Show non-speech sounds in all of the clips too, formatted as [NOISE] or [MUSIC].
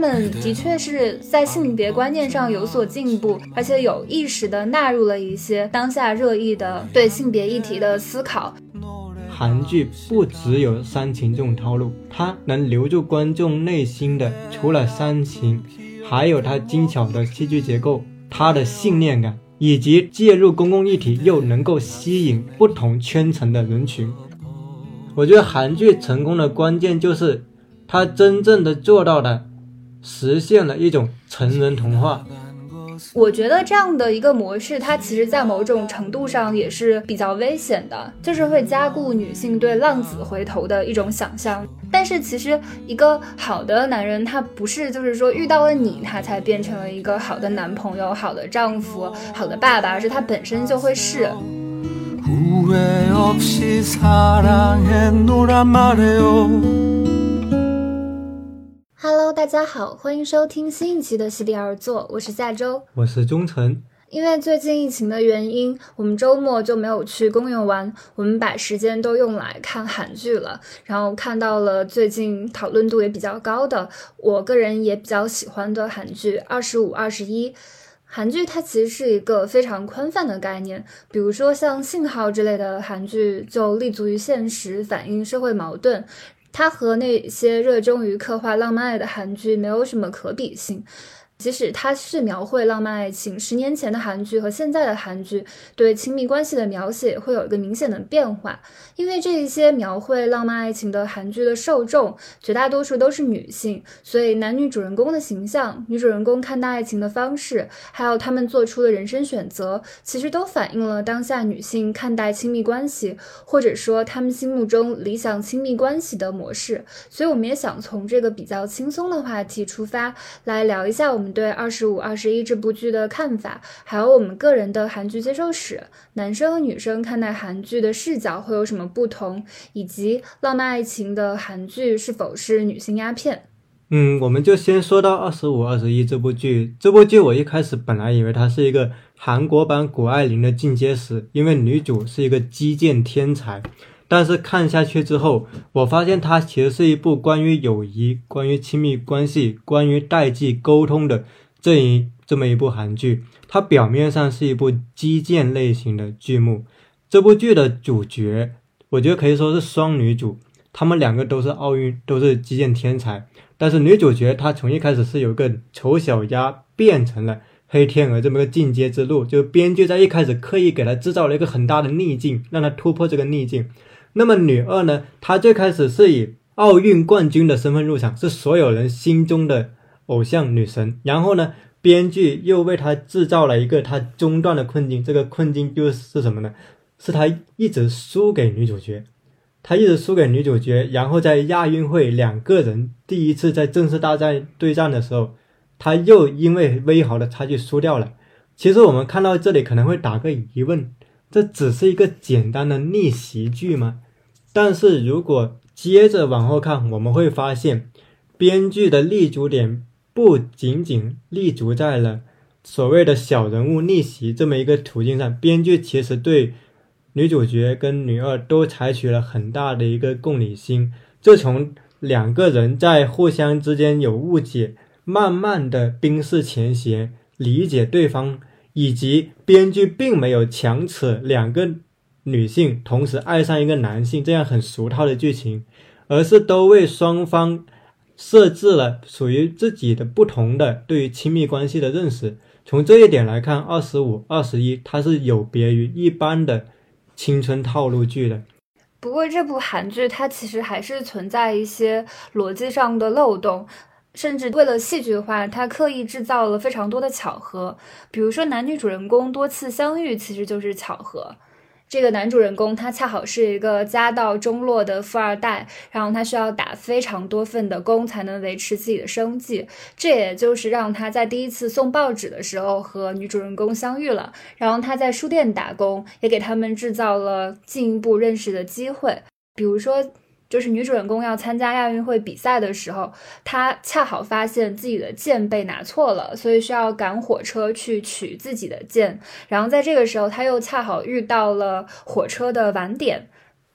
们的确是在性别观念上有所进步，而且有意识的纳入了一些当下热议的对性别议题的思考。韩剧不只有煽情这种套路，它能留住观众内心的，除了煽情，还有它精巧的戏剧结构，它的信念感，以及介入公共议题又能够吸引不同圈层的人群。我觉得韩剧成功的关键就是它真正的做到了，实现了一种成人童话。我觉得这样的一个模式，它其实，在某种程度上也是比较危险的，就是会加固女性对浪子回头的一种想象。但是，其实一个好的男人，他不是就是说遇到了你，他才变成了一个好的男朋友、好的丈夫、好的爸爸，而是他本身就会是。Hello，大家好，欢迎收听新一期的席地而坐，我是夏周，我是忠诚。因为最近疫情的原因，我们周末就没有去公园玩，我们把时间都用来看韩剧了。然后看到了最近讨论度也比较高的，我个人也比较喜欢的韩剧《二十五二十一》。韩剧它其实是一个非常宽泛的概念，比如说像《信号》之类的韩剧就立足于现实，反映社会矛盾。它和那些热衷于刻画浪漫爱的韩剧没有什么可比性。即使它是描绘浪漫爱情，十年前的韩剧和现在的韩剧对亲密关系的描写会有一个明显的变化，因为这一些描绘浪漫爱情的韩剧的受众绝大多数都是女性，所以男女主人公的形象、女主人公看待爱情的方式，还有他们做出的人生选择，其实都反映了当下女性看待亲密关系，或者说他们心目中理想亲密关系的模式。所以，我们也想从这个比较轻松的话题出发，来聊一下我们。对《二十五二十一》这部剧的看法，还有我们个人的韩剧接受史，男生和女生看待韩剧的视角会有什么不同，以及浪漫爱情的韩剧是否是女性鸦片？嗯，我们就先说到《二十五二十一》这部剧。这部剧我一开始本来以为它是一个韩国版谷爱凌的进阶史，因为女主是一个击剑天才。但是看下去之后，我发现它其实是一部关于友谊、关于亲密关系、关于代际沟通的这一这么一部韩剧。它表面上是一部击剑类型的剧目。这部剧的主角，我觉得可以说是双女主，她们两个都是奥运，都是击剑天才。但是女主角她从一开始是有个丑小鸭变成了黑天鹅这么个进阶之路，就是编剧在一开始刻意给她制造了一个很大的逆境，让她突破这个逆境。那么女二呢？她最开始是以奥运冠军的身份入场，是所有人心中的偶像女神。然后呢，编剧又为她制造了一个她中断的困境。这个困境就是什么呢？是她一直输给女主角，她一直输给女主角。然后在亚运会两个人第一次在正式大战对战的时候，她又因为微毫的差距输掉了。其实我们看到这里可能会打个疑问。这只是一个简单的逆袭剧吗？但是如果接着往后看，我们会发现，编剧的立足点不仅仅立足在了所谓的小人物逆袭这么一个途径上，编剧其实对女主角跟女二都采取了很大的一个共理心。这从两个人在互相之间有误解，慢慢的冰释前嫌，理解对方。以及编剧并没有强扯两个女性同时爱上一个男性这样很俗套的剧情，而是都为双方设置了属于自己的不同的对于亲密关系的认识。从这一点来看，《二十五二十一》它是有别于一般的青春套路剧的。不过，这部韩剧它其实还是存在一些逻辑上的漏洞。甚至为了戏剧化，他刻意制造了非常多的巧合，比如说男女主人公多次相遇，其实就是巧合。这个男主人公他恰好是一个家道中落的富二代，然后他需要打非常多份的工才能维持自己的生计，这也就是让他在第一次送报纸的时候和女主人公相遇了。然后他在书店打工，也给他们制造了进一步认识的机会，比如说。就是女主人公要参加亚运会比赛的时候，她恰好发现自己的剑被拿错了，所以需要赶火车去取自己的剑。然后在这个时候，她又恰好遇到了火车的晚点，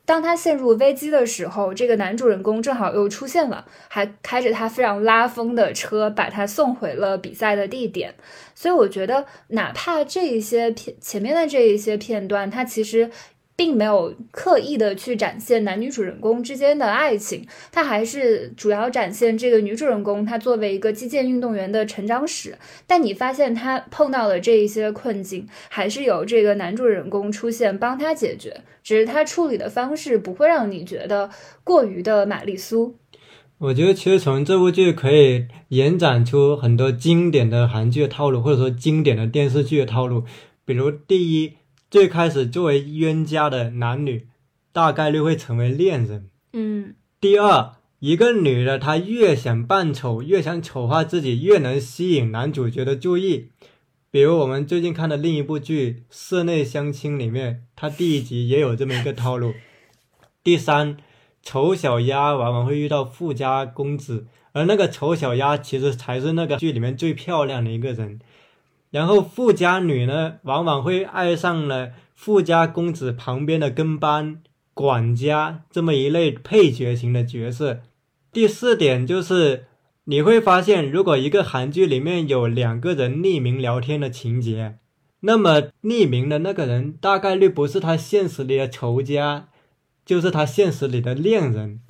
当她陷入危机的时候，这个男主人公正好又出现了，还开着他非常拉风的车，把他送回了比赛的地点。所以我觉得，哪怕这一些片前面的这一些片段，它其实。并没有刻意的去展现男女主人公之间的爱情，它还是主要展现这个女主人公她作为一个击剑运动员的成长史。但你发现她碰到了这一些困境，还是有这个男主人公出现帮她解决，只是他处理的方式不会让你觉得过于的玛丽苏。我觉得其实从这部剧可以延展出很多经典的韩剧的套路，或者说经典的电视剧的套路，比如第一。最开始作为冤家的男女，大概率会成为恋人。嗯。第二，一个女的她越想扮丑，越想丑化自己，越能吸引男主角的注意。比如我们最近看的另一部剧《室内相亲》里面，它第一集也有这么一个套路。第三，丑小鸭往往会遇到富家公子，而那个丑小鸭其实才是那个剧里面最漂亮的一个人。然后富家女呢，往往会爱上了富家公子旁边的跟班管家这么一类配角型的角色。第四点就是，你会发现，如果一个韩剧里面有两个人匿名聊天的情节，那么匿名的那个人大概率不是他现实里的仇家，就是他现实里的恋人。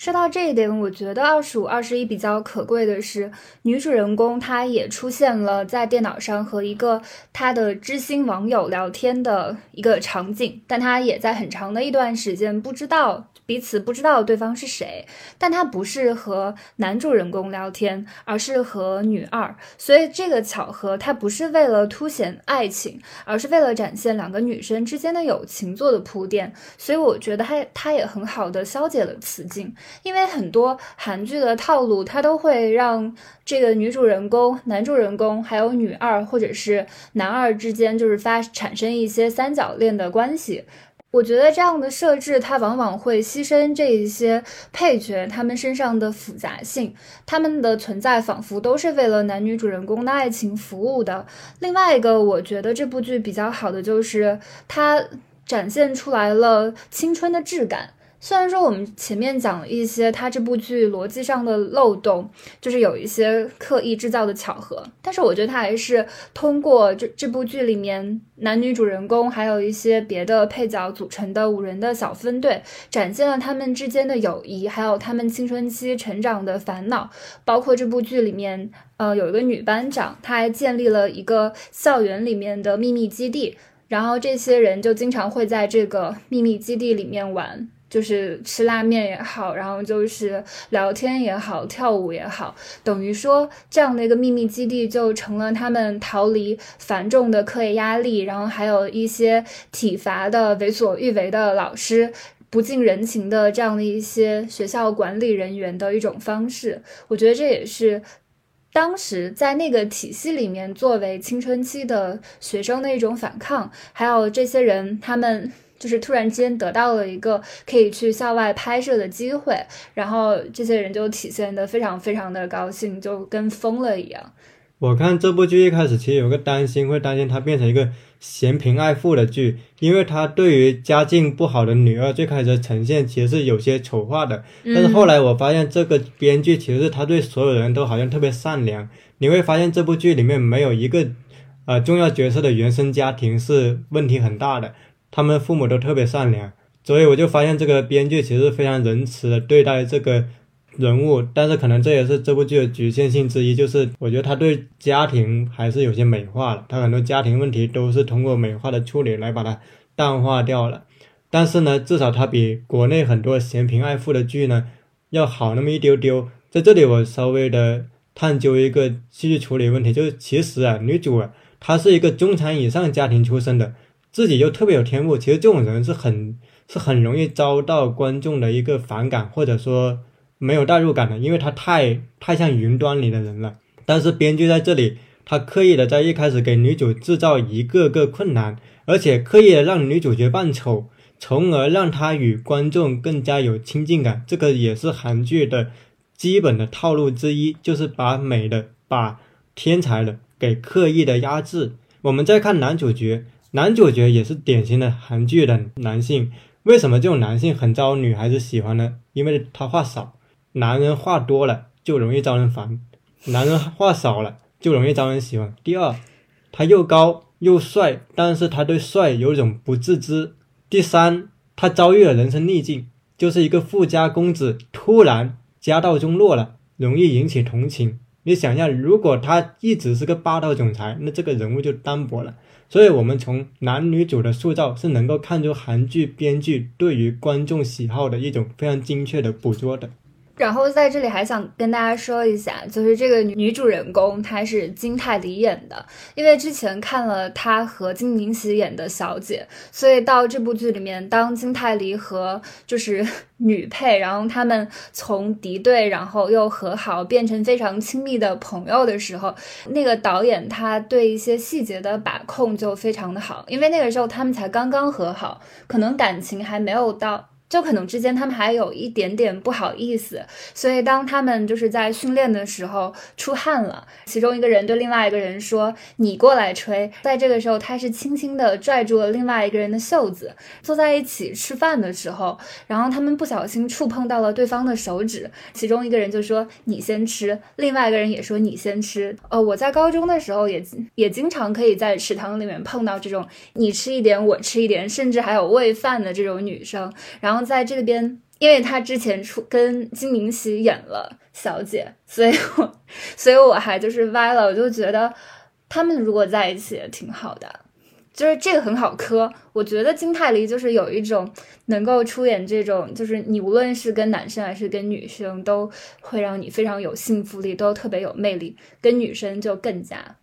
说到这一点，我觉得二十五、二十一比较可贵的是，女主人公她也出现了在电脑上和一个她的知心网友聊天的一个场景，但她也在很长的一段时间不知道。彼此不知道对方是谁，但他不是和男主人公聊天，而是和女二，所以这个巧合，它不是为了凸显爱情，而是为了展现两个女生之间的友情做的铺垫。所以我觉得它它也很好的消解了此境，因为很多韩剧的套路，它都会让这个女主人公、男主人公还有女二或者是男二之间就是发产生一些三角恋的关系。我觉得这样的设置，它往往会牺牲这一些配角他们身上的复杂性，他们的存在仿佛都是为了男女主人公的爱情服务的。另外一个，我觉得这部剧比较好的就是它展现出来了青春的质感。虽然说我们前面讲了一些它这部剧逻辑上的漏洞，就是有一些刻意制造的巧合，但是我觉得它还是通过这这部剧里面男女主人公还有一些别的配角组成的五人的小分队，展现了他们之间的友谊，还有他们青春期成长的烦恼。包括这部剧里面，呃，有一个女班长，她还建立了一个校园里面的秘密基地，然后这些人就经常会在这个秘密基地里面玩。就是吃拉面也好，然后就是聊天也好，跳舞也好，等于说这样的一个秘密基地就成了他们逃离繁重的课业压力，然后还有一些体罚的为所欲为的老师不近人情的这样的一些学校管理人员的一种方式。我觉得这也是当时在那个体系里面作为青春期的学生的一种反抗，还有这些人他们。就是突然间得到了一个可以去校外拍摄的机会，然后这些人就体现的非常非常的高兴，就跟疯了一样。我看这部剧一开始其实有个担心，会担心它变成一个嫌贫爱富的剧，因为它对于家境不好的女二最开始呈现其实是有些丑化的。但是后来我发现这个编剧其实是他对所有人都好像特别善良。你会发现这部剧里面没有一个呃重要角色的原生家庭是问题很大的。他们父母都特别善良，所以我就发现这个编剧其实非常仁慈的对待这个人物，但是可能这也是这部剧的局限性之一，就是我觉得他对家庭还是有些美化了，他很多家庭问题都是通过美化的处理来把它淡化掉了。但是呢，至少它比国内很多嫌贫爱富的剧呢要好那么一丢丢。在这里我稍微的探究一个戏剧处理问题，就是其实啊，女主啊，她是一个中产以上家庭出身的。自己又特别有天赋，其实这种人是很是很容易遭到观众的一个反感，或者说没有代入感的，因为他太太像云端里的人了。但是编剧在这里，他刻意的在一开始给女主制造一个个困难，而且刻意的让女主角扮丑，从而让她与观众更加有亲近感。这个也是韩剧的基本的套路之一，就是把美的、把天才的给刻意的压制。我们再看男主角。男主角也是典型的韩剧的男性，为什么这种男性很招女孩子喜欢呢？因为他话少，男人话多了就容易招人烦，男人话少了就容易招人喜欢。第二，他又高又帅，但是他对帅有种不自知。第三，他遭遇了人生逆境，就是一个富家公子，突然家道中落了，容易引起同情。你想一下，如果他一直是个霸道总裁，那这个人物就单薄了。所以，我们从男女主的塑造是能够看出韩剧编剧对于观众喜好的一种非常精确的捕捉的。然后在这里还想跟大家说一下，就是这个女主人公她是金泰梨演的，因为之前看了她和金明熙演的小姐，所以到这部剧里面，当金泰梨和就是 [LAUGHS] 女配，然后他们从敌对，然后又和好，变成非常亲密的朋友的时候，那个导演他对一些细节的把控就非常的好，因为那个时候他们才刚刚和好，可能感情还没有到。就可能之间他们还有一点点不好意思，所以当他们就是在训练的时候出汗了，其中一个人对另外一个人说：“你过来吹。”在这个时候，他是轻轻的拽住了另外一个人的袖子。坐在一起吃饭的时候，然后他们不小心触碰到了对方的手指，其中一个人就说：“你先吃。”另外一个人也说：“你先吃。”呃，我在高中的时候也也经常可以在食堂里面碰到这种你吃一点我吃一点，甚至还有喂饭的这种女生，然后。在这边，因为他之前出跟金明喜演了小姐，所以我，所以我还就是歪了，我就觉得他们如果在一起也挺好的，就是这个很好磕。我觉得金泰梨就是有一种能够出演这种，就是你无论是跟男生还是跟女生，都会让你非常有幸福力，都特别有魅力。跟女生就更加，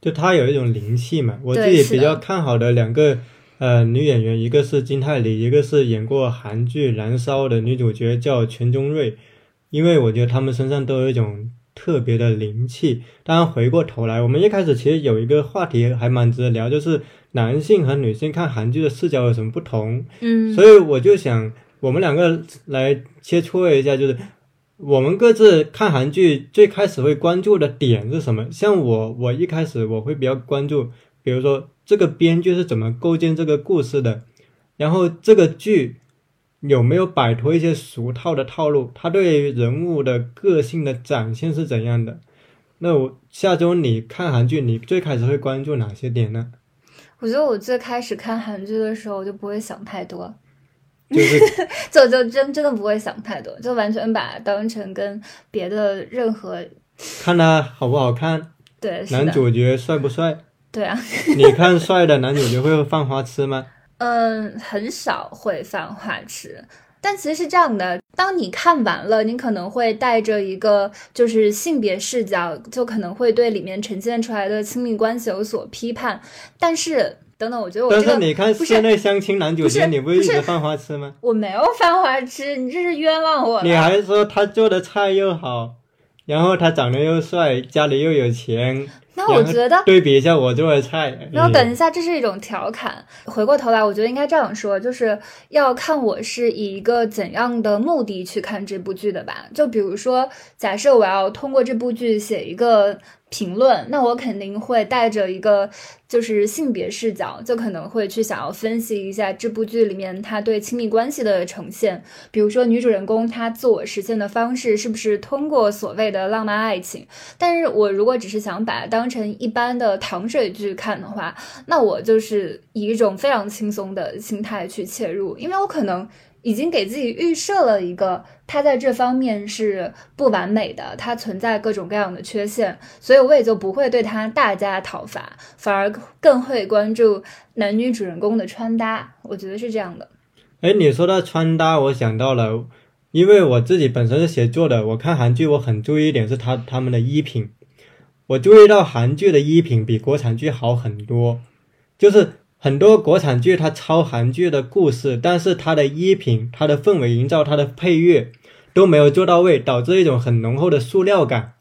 就他有一种灵气嘛。我自己比较看好的两个。呃，女演员一个是金泰梨，一个是演过韩剧《燃烧》的女主角叫全钟瑞，因为我觉得她们身上都有一种特别的灵气。当然，回过头来，我们一开始其实有一个话题还蛮值得聊，就是男性和女性看韩剧的视角有什么不同。嗯，所以我就想，我们两个来切磋一下，就是我们各自看韩剧最开始会关注的点是什么？像我，我一开始我会比较关注，比如说。这个编剧是怎么构建这个故事的？然后这个剧有没有摆脱一些俗套的套路？他对人物的个性的展现是怎样的？那我下周你看韩剧，你最开始会关注哪些点呢？我觉得我最开始看韩剧的时候，我就不会想太多，就是就 [LAUGHS] 就真真的不会想太多，就完全把它当成跟别的任何看他好不好看，对男主角帅不帅。对啊，你看帅的男主角会犯花痴吗？[LAUGHS] 嗯，很少会犯花痴。但其实是这样的，当你看完了，你可能会带着一个就是性别视角，就可能会对里面呈现出来的亲密关系有所批判。但是等等，我觉得我但是你看室内相亲男主角，你不一直犯花痴吗？我没有犯花痴，你这是冤枉我。你还说他做的菜又好，然后他长得又帅，家里又有钱。那我觉得对比一下我做的菜，然后等一下，这是一种调侃。回过头来，我觉得应该这样说，就是要看我是以一个怎样的目的去看这部剧的吧。就比如说，假设我要通过这部剧写一个。评论，那我肯定会带着一个就是性别视角，就可能会去想要分析一下这部剧里面他对亲密关系的呈现，比如说女主人公她自我实现的方式是不是通过所谓的浪漫爱情。但是我如果只是想把它当成一般的糖水剧看的话，那我就是以一种非常轻松的心态去切入，因为我可能。已经给自己预设了一个，他在这方面是不完美的，他存在各种各样的缺陷，所以我也就不会对他大加讨伐，反而更会关注男女主人公的穿搭。我觉得是这样的。哎，你说到穿搭，我想到了，因为我自己本身是写作的，我看韩剧我很注意一点是他他们的衣品，我注意到韩剧的衣品比国产剧好很多，就是。很多国产剧它抄韩剧的故事，但是它的衣品、它的氛围营造、它的配乐都没有做到位，导致一种很浓厚的塑料感。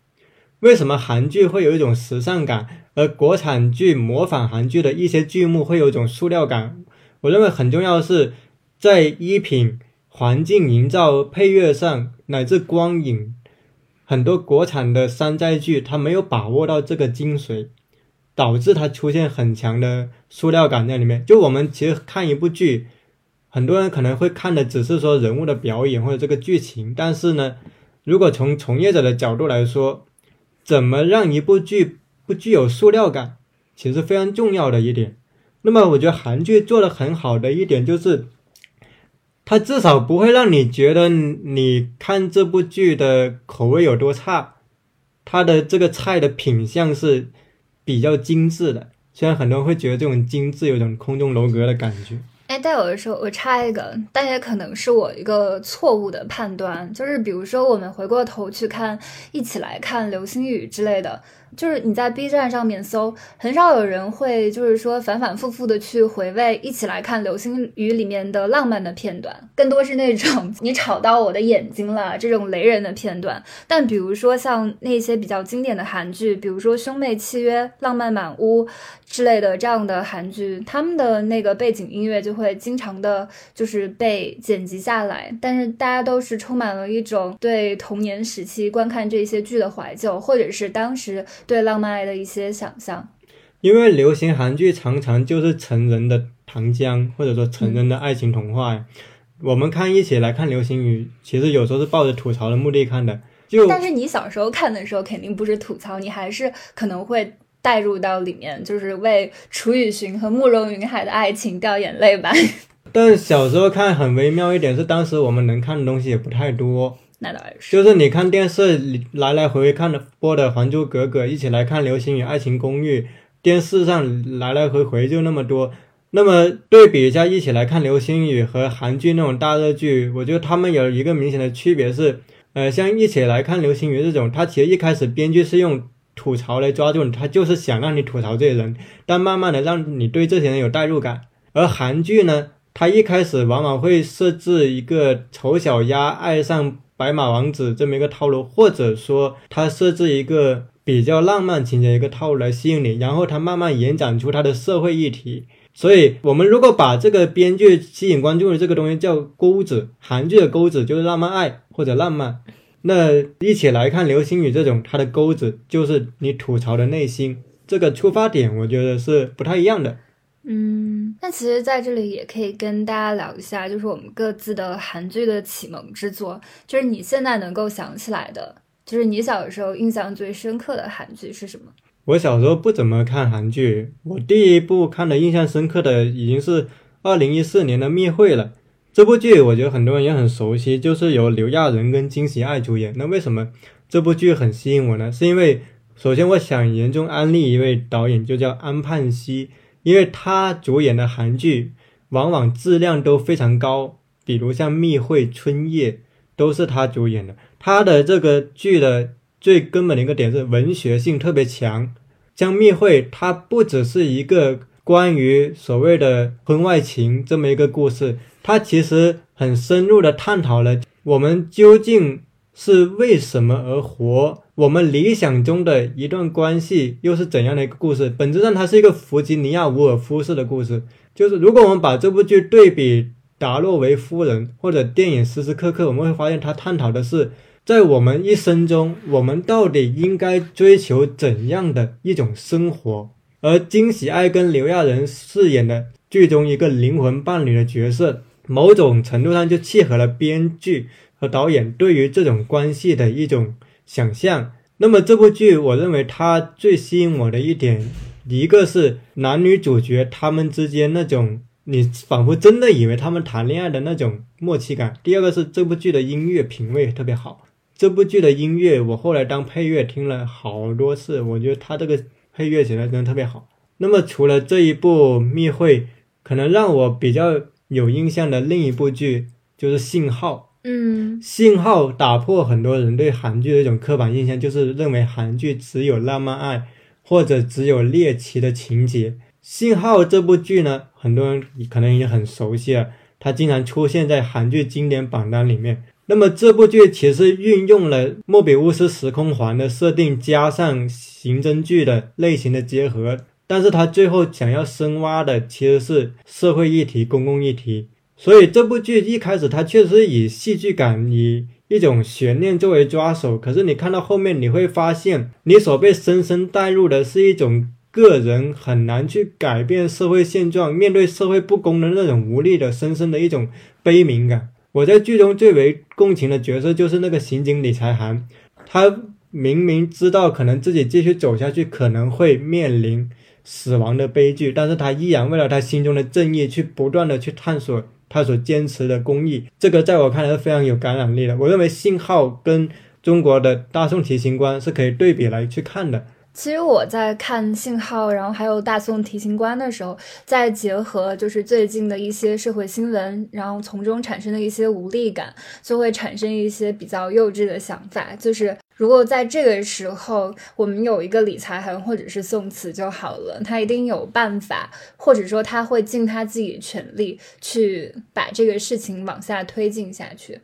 为什么韩剧会有一种时尚感，而国产剧模仿韩剧的一些剧目会有一种塑料感？我认为很重要的是在衣品、环境营造、配乐上，乃至光影，很多国产的山寨剧它没有把握到这个精髓。导致它出现很强的塑料感在里面。就我们其实看一部剧，很多人可能会看的只是说人物的表演或者这个剧情，但是呢，如果从从业者的角度来说，怎么让一部剧不具有塑料感，其实非常重要的一点。那么我觉得韩剧做的很好的一点就是，它至少不会让你觉得你看这部剧的口味有多差，它的这个菜的品相是比较精致的。虽然很多人会觉得这种精致有种空中楼阁的感觉。哎，但有的时候我插一个，但也可能是我一个错误的判断，就是比如说我们回过头去看，一起来看流星雨之类的。就是你在 B 站上面搜，很少有人会就是说反反复复的去回味，一起来看《流星雨》里面的浪漫的片段，更多是那种你吵到我的眼睛了这种雷人的片段。但比如说像那些比较经典的韩剧，比如说《兄妹契约》《浪漫满屋》之类的这样的韩剧，他们的那个背景音乐就会经常的就是被剪辑下来，但是大家都是充满了一种对童年时期观看这些剧的怀旧，或者是当时。对浪漫爱的一些想象，因为流行韩剧常常就是成人的糖浆，或者说成人的爱情童话呀。我们看一起来看流星雨，其实有时候是抱着吐槽的目的看的。就但是你小时候看的时候，肯定不是吐槽，你还是可能会带入到里面，就是为楚雨荨和慕容云海的爱情掉眼泪吧。[LAUGHS] 但小时候看很微妙一点是，当时我们能看的东西也不太多。那倒是，就是你看电视来来回回看的播的《还珠格格》，一起来看《流星雨爱情公寓》，电视上来来回回就那么多。那么对比一下，一起来看《流星雨》和韩剧那种大热剧，我觉得他们有一个明显的区别是，呃，像一起来看《流星雨》这种，它其实一开始编剧是用吐槽来抓住你，他就是想让你吐槽这些人，但慢慢的让你对这些人有代入感。而韩剧呢，它一开始往往会设置一个丑小鸭爱上。白马王子这么一个套路，或者说他设置一个比较浪漫情节一个套路来吸引你，然后他慢慢延展出他的社会议题。所以，我们如果把这个编剧吸引观众的这个东西叫钩子，韩剧的钩子就是浪漫爱或者浪漫。那一起来看流星雨这种，它的钩子就是你吐槽的内心，这个出发点我觉得是不太一样的。嗯，那其实在这里也可以跟大家聊一下，就是我们各自的韩剧的启蒙之作，就是你现在能够想起来的，就是你小时候印象最深刻的韩剧是什么？我小时候不怎么看韩剧，我第一部看的印象深刻的已经是二零一四年的《密会》了。这部剧我觉得很多人也很熟悉，就是由刘亚仁跟金喜爱主演。那为什么这部剧很吸引我呢？是因为首先我想严重安利一位导演，就叫安盼熙。因为他主演的韩剧往往质量都非常高，比如像《密会》《春夜》都是他主演的。他的这个剧的最根本的一个点是文学性特别强。像《密会》，它不只是一个关于所谓的婚外情这么一个故事，它其实很深入的探讨了我们究竟。是为什么而活？我们理想中的一段关系又是怎样的一个故事？本质上，它是一个弗吉尼亚·伍尔夫式的故事。就是如果我们把这部剧对比《达洛维夫人》或者电影《时时刻刻》，我们会发现，它探讨的是在我们一生中，我们到底应该追求怎样的一种生活。而金喜爱跟刘亚仁饰演的剧中一个灵魂伴侣的角色，某种程度上就契合了编剧。和导演对于这种关系的一种想象。那么这部剧，我认为它最吸引我的一点，一个是男女主角他们之间那种你仿佛真的以为他们谈恋爱的那种默契感；第二个是这部剧的音乐品味特别好。这部剧的音乐，我后来当配乐听了好多次，我觉得他这个配乐写的真的特别好。那么除了这一部《密会》，可能让我比较有印象的另一部剧就是《信号》。嗯，信号打破很多人对韩剧的一种刻板印象，就是认为韩剧只有浪漫爱或者只有猎奇的情节。信号这部剧呢，很多人可能也很熟悉了，它经常出现在韩剧经典榜单里面。那么这部剧其实运用了莫比乌斯时空环的设定，加上刑侦剧的类型的结合，但是它最后想要深挖的其实是社会议题、公共议题。所以这部剧一开始它确实以戏剧感、以一种悬念作为抓手，可是你看到后面，你会发现你所被深深带入的是一种个人很难去改变社会现状，面对社会不公的那种无力的、深深的一种悲悯感。我在剧中最为共情的角色就是那个刑警李才涵，他明明知道可能自己继续走下去可能会面临死亡的悲剧，但是他依然为了他心中的正义去不断的去探索他所坚持的公益。这个在我看来是非常有感染力的。我认为信号跟中国的大宋提刑官是可以对比来去看的。其实我在看信号，然后还有大宋提刑官的时候，再结合就是最近的一些社会新闻，然后从中产生的一些无力感，就会产生一些比较幼稚的想法，就是。如果在这个时候，我们有一个理财函或者是宋词就好了，他一定有办法，或者说他会尽他自己全力去把这个事情往下推进下去。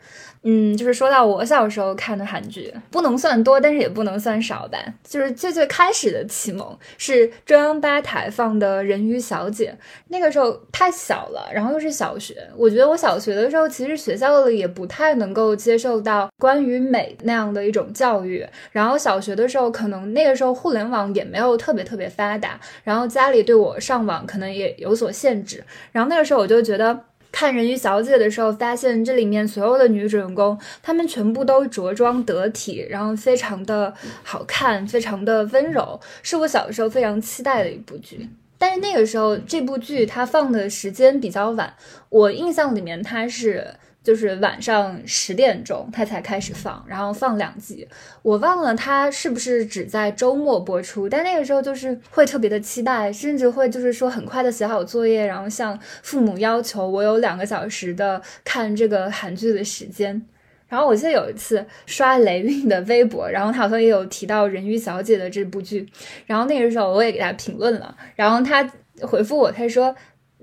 嗯，就是说到我小时候看的韩剧，不能算多，但是也不能算少吧。就是最最开始的启蒙是中央八台放的《人鱼小姐》，那个时候太小了，然后又是小学，我觉得我小学的时候其实学校里也不太能够接受到关于美那样的一种教育。然后小学的时候，可能那个时候互联网也没有特别特别发达，然后家里对我上网可能也有所限制。然后那个时候我就觉得看《人鱼小姐》的时候，发现这里面所有的女主人公，她们全部都着装得体，然后非常的好看，非常的温柔，是我小时候非常期待的一部剧。但是那个时候这部剧它放的时间比较晚，我印象里面它是。就是晚上十点钟，它才开始放，然后放两集。我忘了它是不是只在周末播出，但那个时候就是会特别的期待，甚至会就是说很快的写好作业，然后向父母要求我有两个小时的看这个韩剧的时间。然后我记得有一次刷雷运的微博，然后他好像也有提到《人鱼小姐》的这部剧，然后那个时候我也给他评论了，然后他回复我，他说。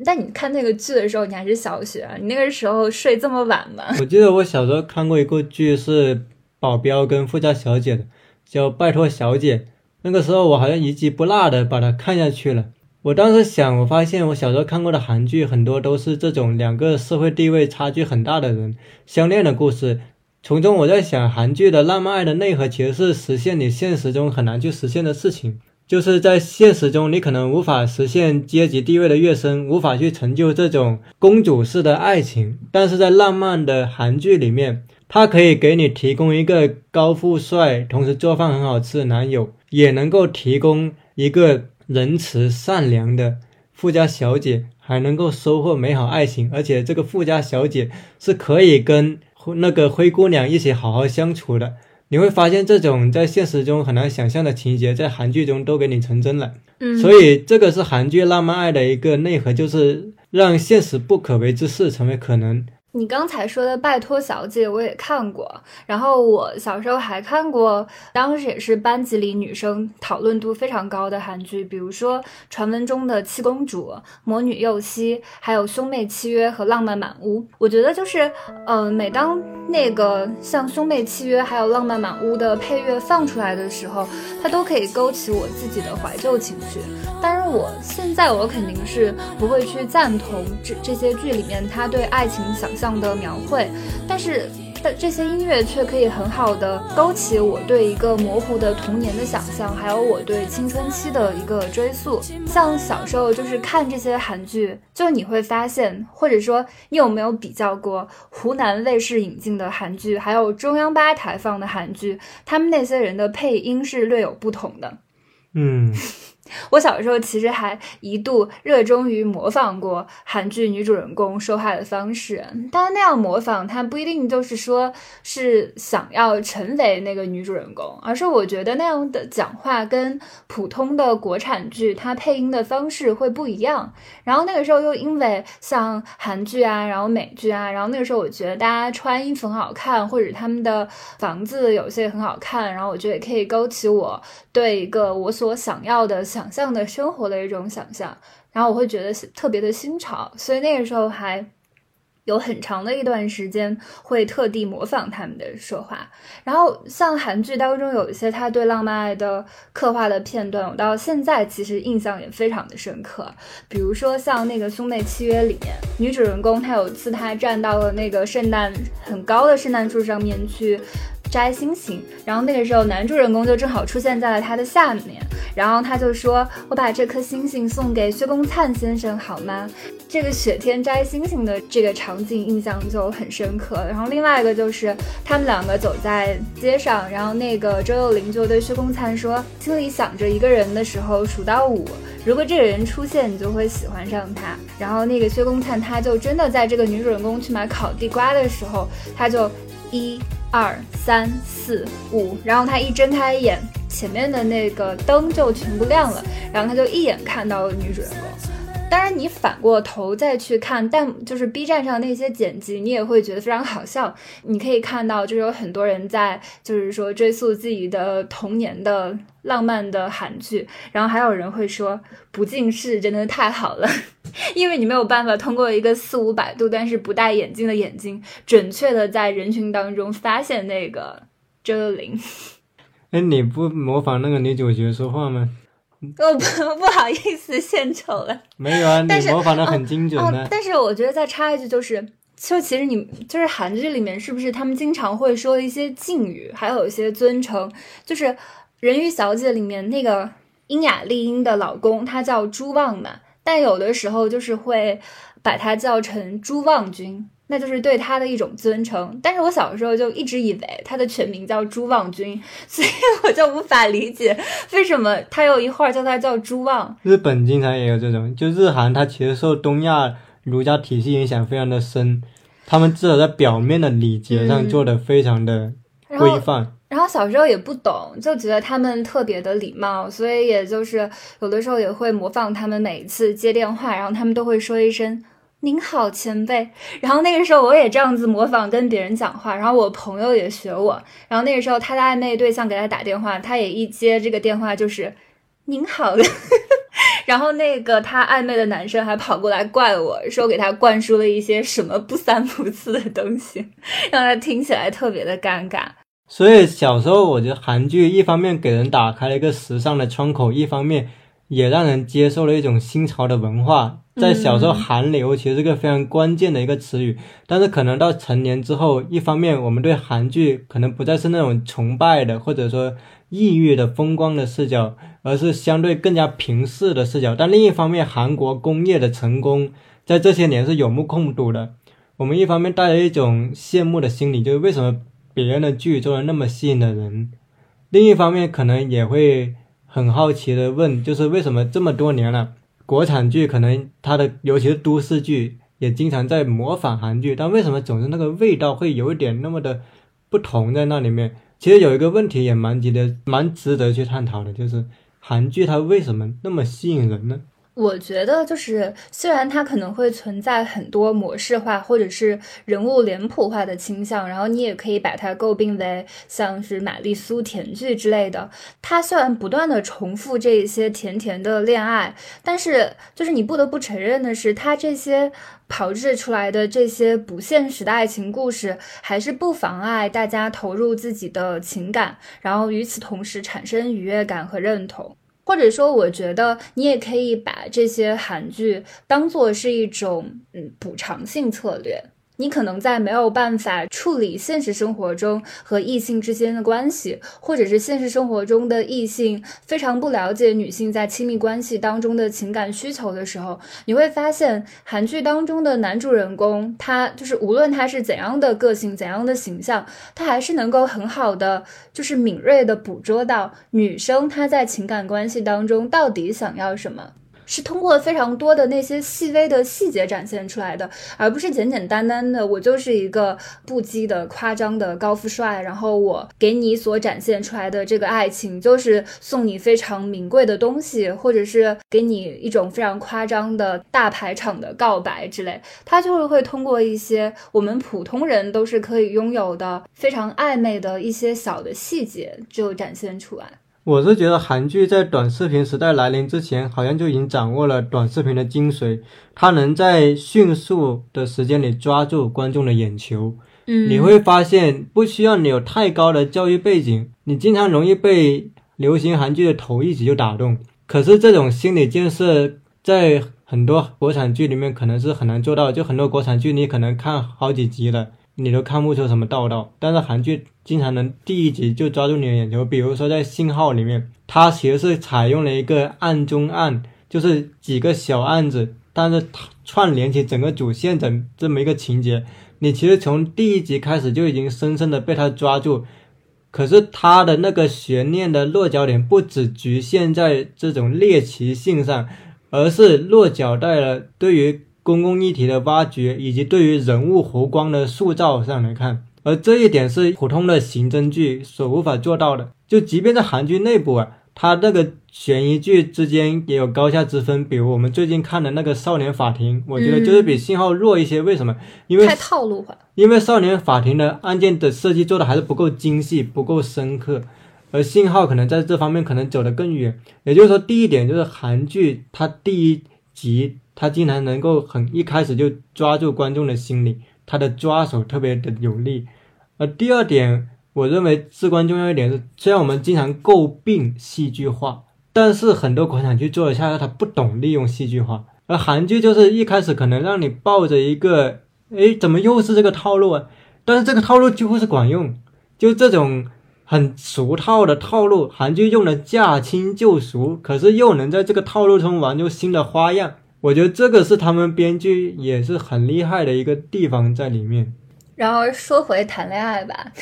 但你看那个剧的时候，你还是小学，你那个时候睡这么晚吗？[LAUGHS] 我记得我小时候看过一个剧，是保镖跟富家小姐的，叫《拜托小姐》。那个时候我好像一集不落的把它看下去了。我当时想，我发现我小时候看过的韩剧很多都是这种两个社会地位差距很大的人相恋的故事。从中我在想，韩剧的浪漫爱的内核其实是实现你现实中很难去实现的事情。就是在现实中，你可能无法实现阶级地位的跃升，无法去成就这种公主式的爱情，但是在浪漫的韩剧里面，它可以给你提供一个高富帅，同时做饭很好吃的男友，也能够提供一个仁慈善良的富家小姐，还能够收获美好爱情，而且这个富家小姐是可以跟那个灰姑娘一起好好相处的。你会发现，这种在现实中很难想象的情节，在韩剧中都给你成真了。嗯，所以这个是韩剧浪漫爱的一个内核，就是让现实不可为之事成为可能。你刚才说的《拜托小姐》我也看过，然后我小时候还看过，当时也是班级里女生讨论度非常高的韩剧，比如说传闻中的七公主、魔女右希，还有兄妹契约和浪漫满屋。我觉得就是，嗯，每当那个像兄妹契约还有浪漫满屋的配乐放出来的时候，它都可以勾起我自己的怀旧情绪。但是我现在我肯定是不会去赞同这这些剧里面他对爱情想。像的描绘，但是但这些音乐却可以很好的勾起我对一个模糊的童年的想象，还有我对青春期的一个追溯。像小时候就是看这些韩剧，就你会发现，或者说你有没有比较过湖南卫视引进的韩剧，还有中央八台放的韩剧，他们那些人的配音是略有不同的。嗯。我小时候其实还一度热衷于模仿过韩剧女主人公说话的方式，但是那样模仿，它不一定就是说是想要成为那个女主人公，而是我觉得那样的讲话跟普通的国产剧它配音的方式会不一样。然后那个时候又因为像韩剧啊，然后美剧啊，然后那个时候我觉得大家穿衣服很好看，或者他们的房子有些很好看，然后我觉得也可以勾起我对一个我所想要的想。想象的生活的一种想象，然后我会觉得特别的新潮，所以那个时候还有很长的一段时间会特地模仿他们的说话。然后像韩剧当中有一些他对浪漫爱的刻画的片段，我到现在其实印象也非常的深刻。比如说像那个兄妹契约里面，女主人公她有一次她站到了那个圣诞很高的圣诞树上面去。摘星星，然后那个时候男主人公就正好出现在了他的下面，然后他就说：“我把这颗星星送给薛公灿先生好吗？”这个雪天摘星星的这个场景印象就很深刻。然后另外一个就是他们两个走在街上，然后那个周幼玲就对薛公灿说：“心里想着一个人的时候数到五，如果这个人出现，你就会喜欢上他。”然后那个薛公灿他就真的在这个女主人公去买烤地瓜的时候，他就一二三四五，然后他一睁开眼，前面的那个灯就全部亮了，然后他就一眼看到了女主人公。当然，你反过头再去看，但就是 B 站上那些剪辑，你也会觉得非常好笑。你可以看到，就是有很多人在，就是说追溯自己的童年的浪漫的韩剧，然后还有人会说不近视真的太好了，[LAUGHS] 因为你没有办法通过一个四五百度但是不戴眼镜的眼睛，准确的在人群当中发现那个周幽灵。哎，你不模仿那个女主角说话吗？我不 [LAUGHS] 不好意思献丑了，没有啊，你模仿的很精准的。但是我觉得再插一句，就是就其实你就是韩剧里面是不是他们经常会说一些敬语，还有一些尊称，就是《人鱼小姐》里面那个英雅丽英的老公，他叫朱旺嘛，但有的时候就是会把它叫成朱望君。那就是对他的一种尊称，但是我小时候就一直以为他的全名叫朱望君，[LAUGHS] 所以我就无法理解为什么他有一会儿叫他叫朱望。日本经常也有这种，就日韩它其实受东亚儒家体系影响非常的深，他们至少在表面的礼节上做的非常的规范。然后小时候也不懂，就觉得他们特别的礼貌，所以也就是有的时候也会模仿他们每一次接电话，然后他们都会说一声。您好，前辈。然后那个时候我也这样子模仿跟别人讲话，然后我朋友也学我。然后那个时候他的暧昧对象给他打电话，他也一接这个电话就是“您好”。的 [LAUGHS] 然后那个他暧昧的男生还跑过来怪我说给他灌输了一些什么不三不四的东西，让他听起来特别的尴尬。所以小时候我觉得韩剧一方面给人打开了一个时尚的窗口，一方面。也让人接受了一种新潮的文化，在小时候，韩流其实是个非常关键的一个词语。但是可能到成年之后，一方面我们对韩剧可能不再是那种崇拜的或者说异域的风光的视角，而是相对更加平视的视角。但另一方面，韩国工业的成功在这些年是有目共睹的。我们一方面带着一种羡慕的心理，就是为什么别人的剧做的那么吸引的人；另一方面，可能也会。很好奇的问，就是为什么这么多年了，国产剧可能它的，尤其是都市剧，也经常在模仿韩剧，但为什么总是那个味道会有一点那么的不同在那里面？其实有一个问题也蛮值得蛮值得去探讨的，就是韩剧它为什么那么吸引人呢？我觉得就是，虽然它可能会存在很多模式化或者是人物脸谱化的倾向，然后你也可以把它诟病为像是玛丽苏甜剧之类的。它虽然不断的重复这一些甜甜的恋爱，但是就是你不得不承认的是，它这些炮制出来的这些不现实的爱情故事，还是不妨碍大家投入自己的情感，然后与此同时产生愉悦感和认同。或者说，我觉得你也可以把这些韩剧当做是一种嗯补偿性策略。你可能在没有办法处理现实生活中和异性之间的关系，或者是现实生活中的异性非常不了解女性在亲密关系当中的情感需求的时候，你会发现韩剧当中的男主人公，他就是无论他是怎样的个性、怎样的形象，他还是能够很好的，就是敏锐的捕捉到女生她在情感关系当中到底想要什么。是通过非常多的那些细微的细节展现出来的，而不是简简单单的我就是一个不羁的、夸张的高富帅，然后我给你所展现出来的这个爱情就是送你非常名贵的东西，或者是给你一种非常夸张的大排场的告白之类，他就是会通过一些我们普通人都是可以拥有的非常暧昧的一些小的细节就展现出来。我是觉得韩剧在短视频时代来临之前，好像就已经掌握了短视频的精髓。它能在迅速的时间里抓住观众的眼球。嗯，你会发现，不需要你有太高的教育背景，你经常容易被流行韩剧的头一集就打动。可是这种心理建设，在很多国产剧里面可能是很难做到。就很多国产剧，你可能看好几集了，你都看不出什么道道。但是韩剧经常能第一集就抓住你的眼球，比如说在《信号》里面，它其实是采用了一个案中案，就是几个小案子，但是串联起整个主线整这么一个情节。你其实从第一集开始就已经深深的被他抓住，可是他的那个悬念的落脚点不只局限在这种猎奇性上，而是落脚在了对于公共议题的挖掘以及对于人物弧光的塑造上来看，而这一点是普通的刑侦剧所无法做到的。就即便在韩剧内部啊。它那个悬疑剧之间也有高下之分，比如我们最近看的那个《少年法庭》，我觉得就是比《信号》弱一些。为什么？因为太套路化。因为《少年法庭》的案件的设计做的还是不够精细、不够深刻，而《信号》可能在这方面可能走得更远。也就是说，第一点就是韩剧它第一集他经常能够很一开始就抓住观众的心理，他的抓手特别的有力。而第二点。我认为至关重要一点是，虽然我们经常诟病戏剧化，但是很多国产剧做的恰恰他不懂利用戏剧化，而韩剧就是一开始可能让你抱着一个，哎，怎么又是这个套路啊？但是这个套路几乎是管用，就这种很俗套的套路，韩剧用的驾轻就熟，可是又能在这个套路中玩出新的花样，我觉得这个是他们编剧也是很厉害的一个地方在里面。然后说回谈恋爱吧。[LAUGHS]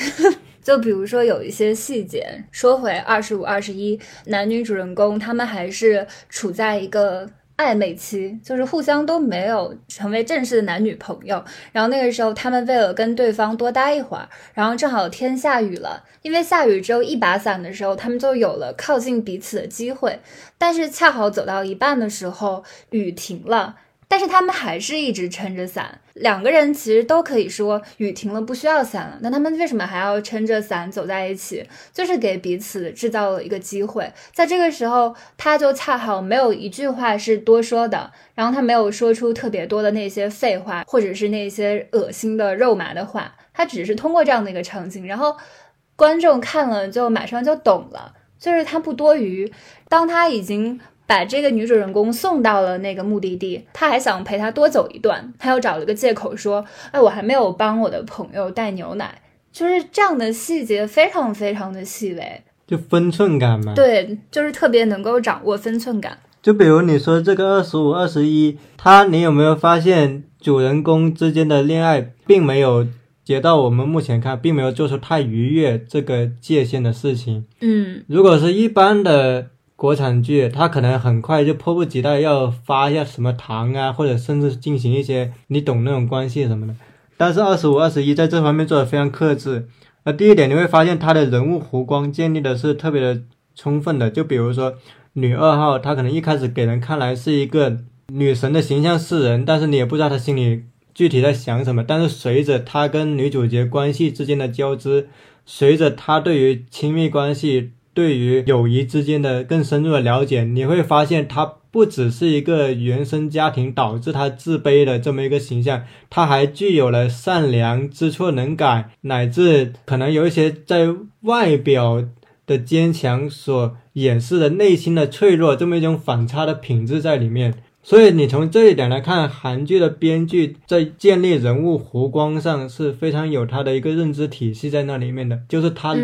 就比如说有一些细节，说回二十五、二十一，男女主人公他们还是处在一个暧昧期，就是互相都没有成为正式的男女朋友。然后那个时候，他们为了跟对方多待一会儿，然后正好天下雨了，因为下雨只有一把伞的时候，他们就有了靠近彼此的机会。但是恰好走到一半的时候，雨停了。但是他们还是一直撑着伞，两个人其实都可以说雨停了不需要伞了。那他们为什么还要撑着伞走在一起？就是给彼此制造了一个机会。在这个时候，他就恰好没有一句话是多说的，然后他没有说出特别多的那些废话，或者是那些恶心的肉麻的话，他只是通过这样的一个场景，然后观众看了就马上就懂了，就是他不多余。当他已经。把这个女主人公送到了那个目的地，他还想陪她多走一段，他又找了个借口说：“哎，我还没有帮我的朋友带牛奶。”就是这样的细节，非常非常的细微，就分寸感嘛。对，就是特别能够掌握分寸感。就比如你说这个二十五、二十一，他你有没有发现主人公之间的恋爱，并没有截到我们目前看，并没有做出太逾越这个界限的事情。嗯，如果是一般的。国产剧，它可能很快就迫不及待要发一下什么糖啊，或者甚至进行一些你懂那种关系什么的。但是二十五、二十一在这方面做的非常克制。那第一点，你会发现他的人物弧光建立的是特别的充分的。就比如说女二号，她可能一开始给人看来是一个女神的形象示人，但是你也不知道她心里具体在想什么。但是随着她跟女主角关系之间的交织，随着她对于亲密关系。对于友谊之间的更深入的了解，你会发现他不只是一个原生家庭导致他自卑的这么一个形象，他还具有了善良、知错能改，乃至可能有一些在外表的坚强所掩饰的内心的脆弱，这么一种反差的品质在里面。所以你从这一点来看，韩剧的编剧在建立人物弧光上是非常有他的一个认知体系在那里面的，就是他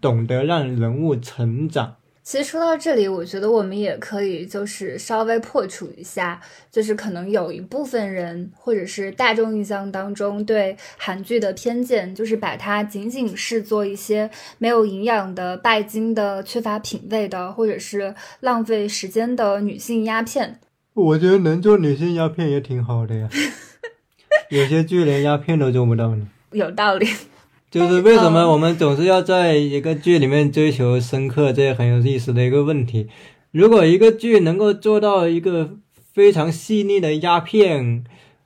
懂得让人物成长。其实说到这里，我觉得我们也可以就是稍微破除一下，就是可能有一部分人或者是大众印象当中对韩剧的偏见，就是把它仅仅视作一些没有营养的、拜金的、缺乏品味的，或者是浪费时间的女性鸦片。我觉得能做女性鸦片也挺好的呀，[LAUGHS] 有些剧连鸦片都做不到呢。有道理。就是为什么我们总是要在一个剧里面追求深刻，这也很有意思的一个问题。如果一个剧能够做到一个非常细腻的鸦片，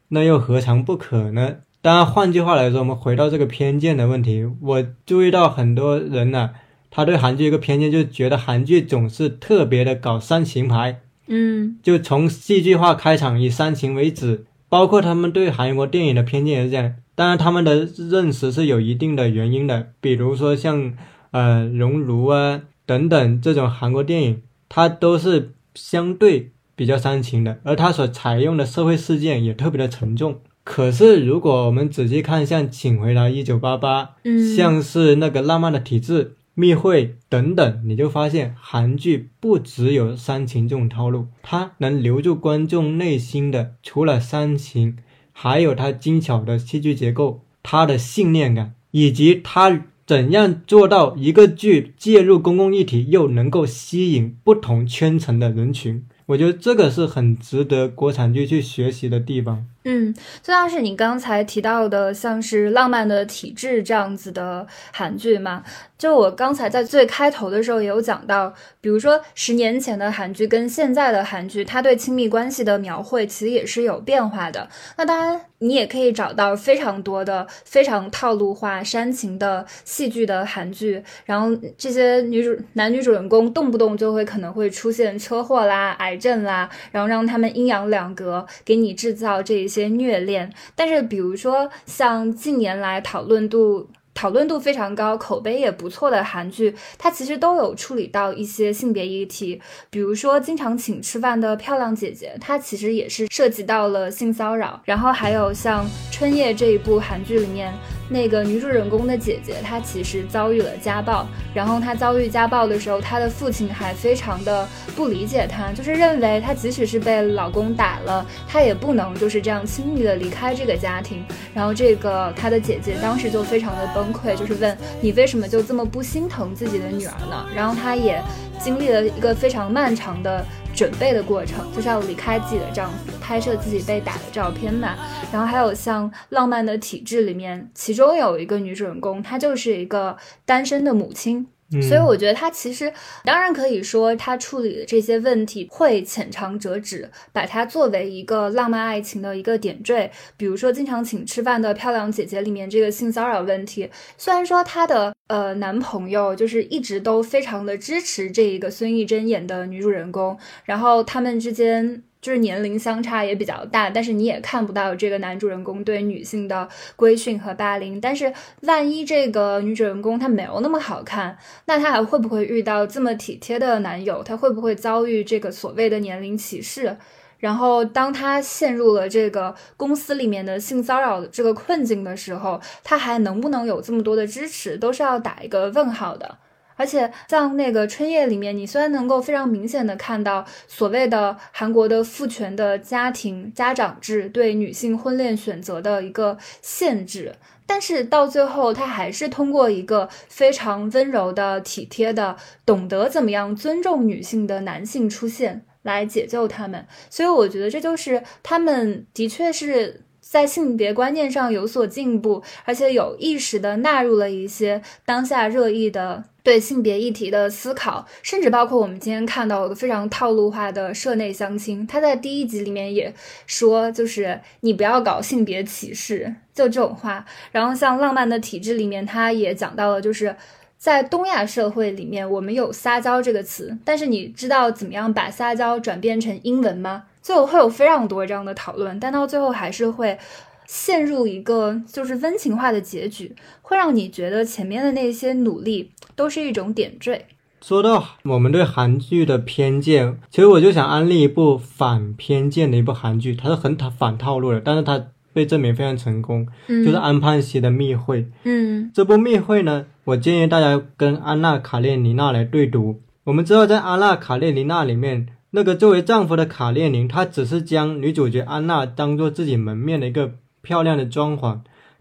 那又何尝不可呢？当然，换句话来说，我们回到这个偏见的问题，我注意到很多人呢，他对韩剧一个偏见，就觉得韩剧总是特别的搞煽情牌。嗯，就从戏剧化开场以煽情为止，包括他们对韩国电影的偏见也是这样。当然，他们的认识是有一定的原因的，比如说像呃《熔炉》啊等等这种韩国电影，它都是相对比较煽情的，而它所采用的社会事件也特别的沉重。可是如果我们仔细看，像《请回答一九八八》，嗯，像是那个《浪漫的体质》。密会等等，你就发现韩剧不只有煽情这种套路，它能留住观众内心的，除了煽情，还有它精巧的戏剧结构，它的信念感，以及它怎样做到一个剧介入公共议题又能够吸引不同圈层的人群。我觉得这个是很值得国产剧去学习的地方。嗯，就像是你刚才提到的，像是《浪漫的体质》这样子的韩剧嘛。就我刚才在最开头的时候也有讲到，比如说十年前的韩剧跟现在的韩剧，它对亲密关系的描绘其实也是有变化的。那当然，你也可以找到非常多的非常套路化、煽情的戏剧的韩剧，然后这些女主男女主人公动不动就会可能会出现车祸啦、癌症啦，然后让他们阴阳两隔，给你制造这一些虐恋。但是，比如说像近年来讨论度。讨论度非常高、口碑也不错的韩剧，它其实都有处理到一些性别议题，比如说经常请吃饭的漂亮姐姐，它其实也是涉及到了性骚扰。然后还有像《春夜》这一部韩剧里面。那个女主人公的姐姐，她其实遭遇了家暴，然后她遭遇家暴的时候，她的父亲还非常的不理解她，就是认为她即使是被老公打了，她也不能就是这样轻易的离开这个家庭。然后这个她的姐姐当时就非常的崩溃，就是问你为什么就这么不心疼自己的女儿呢？然后她也经历了一个非常漫长的。准备的过程就是要离开自己的丈夫，拍摄自己被打的照片嘛。然后还有像《浪漫的体质》里面，其中有一个女主人公，她就是一个单身的母亲。所以我觉得他其实当然可以说，他处理的这些问题会浅尝辄止，把它作为一个浪漫爱情的一个点缀。比如说，经常请吃饭的漂亮姐姐里面这个性骚扰问题，虽然说她的呃男朋友就是一直都非常的支持这一个孙艺珍演的女主人公，然后他们之间。就是年龄相差也比较大，但是你也看不到这个男主人公对女性的规训和霸凌。但是万一这个女主人公她没有那么好看，那她还会不会遇到这么体贴的男友？她会不会遭遇这个所谓的年龄歧视？然后当她陷入了这个公司里面的性骚扰的这个困境的时候，她还能不能有这么多的支持？都是要打一个问号的。而且像那个春夜里面，你虽然能够非常明显的看到所谓的韩国的父权的家庭家长制对女性婚恋选择的一个限制，但是到最后，他还是通过一个非常温柔的、体贴的、懂得怎么样尊重女性的男性出现来解救他们。所以我觉得这就是他们的确是。在性别观念上有所进步，而且有意识的纳入了一些当下热议的对性别议题的思考，甚至包括我们今天看到的非常套路化的社内相亲。他在第一集里面也说，就是你不要搞性别歧视，就这种话。然后像《浪漫的体质》里面，他也讲到了，就是在东亚社会里面，我们有撒娇这个词，但是你知道怎么样把撒娇转变成英文吗？最后会有非常多这样的讨论，但到最后还是会陷入一个就是温情化的结局，会让你觉得前面的那些努力都是一种点缀。说到我们对韩剧的偏见，其实我就想安利一部反偏见的一部韩剧，它是很反套路的，但是它被证明非常成功，就是安盼熙的《密会》。嗯，这部《密会》呢，我建议大家跟安娜卡列尼娜来对读。我们知道，在安娜卡列尼娜里面。那个作为丈夫的卡列宁，他只是将女主角安娜当做自己门面的一个漂亮的装潢，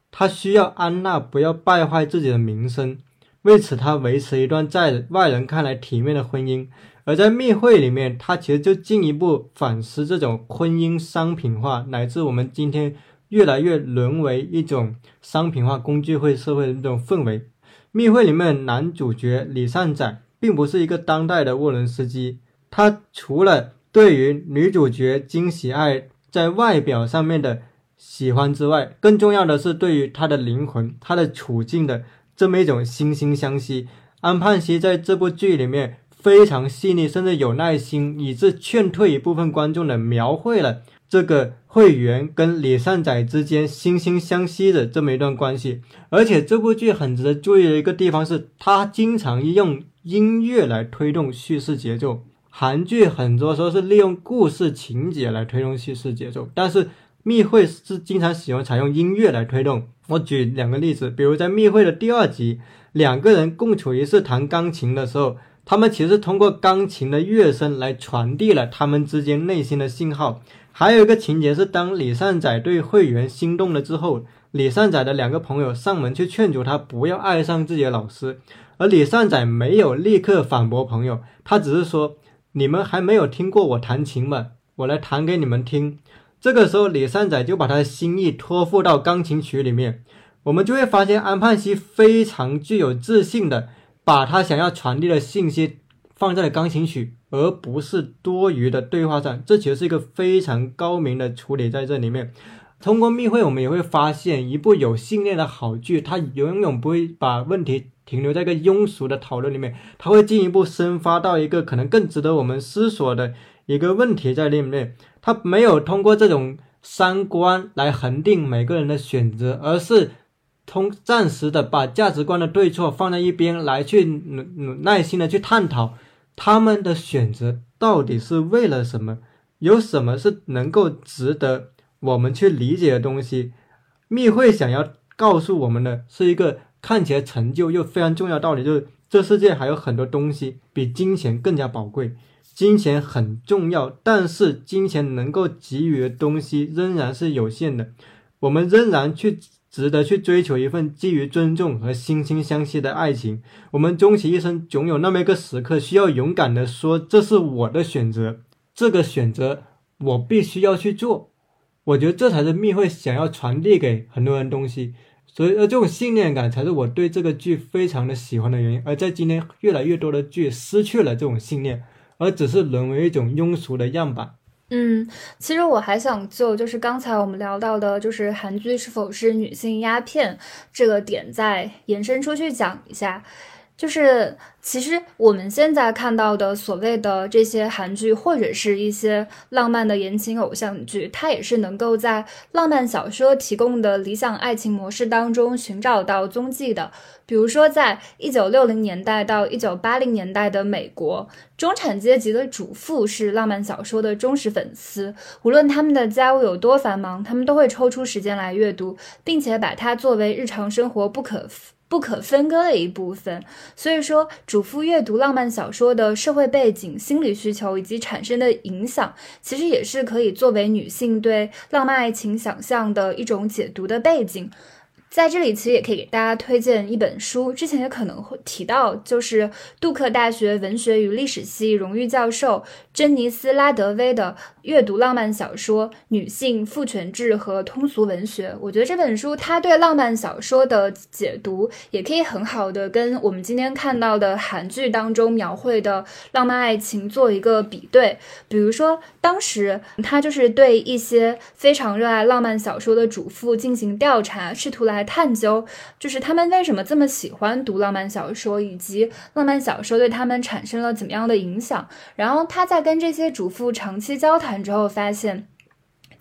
他需要安娜不要败坏自己的名声，为此他维持一段在外人看来体面的婚姻。而在密会里面，他其实就进一步反思这种婚姻商品化，乃至我们今天越来越沦为一种商品化工具会社会的那种氛围。密会里面男主角李善宰并不是一个当代的沃伦斯基。他除了对于女主角金喜爱在外表上面的喜欢之外，更重要的是对于她的灵魂、她的处境的这么一种惺惺相惜。安盼熙在这部剧里面非常细腻，甚至有耐心，以致劝退一部分观众的描绘了这个会员跟李善宰之间惺惺相惜的这么一段关系。而且这部剧很值得注意的一个地方是，他经常用音乐来推动叙事节奏。韩剧很多时候是利用故事情节来推动叙事节奏，但是密会是经常喜欢采用音乐来推动。我举两个例子，比如在密会的第二集，两个人共处一室弹钢琴的时候，他们其实通过钢琴的乐声来传递了他们之间内心的信号。还有一个情节是，当李善宰对会员心动了之后，李善宰的两个朋友上门去劝阻他不要爱上自己的老师，而李善宰没有立刻反驳朋友，他只是说：“你们还没有听过我弹琴吗？我来弹给你们听。”这个时候，李善宰就把他的心意托付到钢琴曲里面，我们就会发现安盼西非常具有自信的把他想要传递的信息放在了钢琴曲，而不是多余的对话上。这其实是一个非常高明的处理，在这里面，通过密会，我们也会发现，一部有信念的好剧，它永远不会把问题停留在一个庸俗的讨论里面，它会进一步深发到一个可能更值得我们思索的一个问题在里面。他没有通过这种三观来恒定每个人的选择，而是通暂时的把价值观的对错放在一边，来去努努耐心的去探讨他们的选择到底是为了什么，有什么是能够值得我们去理解的东西。密会想要告诉我们的是一个看起来陈旧又非常重要的道理，就是这世界还有很多东西比金钱更加宝贵。金钱很重要，但是金钱能够给予的东西仍然是有限的。我们仍然去值得去追求一份基于尊重和惺惺相惜的爱情。我们终其一生，总有那么一个时刻，需要勇敢的说：“这是我的选择，这个选择我必须要去做。”我觉得这才是密会想要传递给很多人东西。所以，而这种信念感才是我对这个剧非常的喜欢的原因。而在今天，越来越多的剧失去了这种信念。而只是沦为一种庸俗的样板。嗯，其实我还想就就是刚才我们聊到的，就是韩剧是否是女性鸦片这个点再延伸出去讲一下。就是，其实我们现在看到的所谓的这些韩剧，或者是一些浪漫的言情偶像剧，它也是能够在浪漫小说提供的理想爱情模式当中寻找到踪迹的。比如说，在一九六零年代到一九八零年代的美国，中产阶级的主妇是浪漫小说的忠实粉丝，无论他们的家务有多繁忙，他们都会抽出时间来阅读，并且把它作为日常生活不可。不可分割的一部分。所以说，主妇阅读浪漫小说的社会背景、心理需求以及产生的影响，其实也是可以作为女性对浪漫爱情想象的一种解读的背景。在这里，其实也可以给大家推荐一本书，之前也可能会提到，就是杜克大学文学与历史系荣誉教授珍妮斯拉德威的《阅读浪漫小说：女性父权制和通俗文学》。我觉得这本书它对浪漫小说的解读，也可以很好的跟我们今天看到的韩剧当中描绘的浪漫爱情做一个比对。比如说，当时他就是对一些非常热爱浪漫小说的主妇进行调查，试图来。探究就是他们为什么这么喜欢读浪漫小说，以及浪漫小说对他们产生了怎么样的影响。然后他在跟这些主妇长期交谈之后，发现。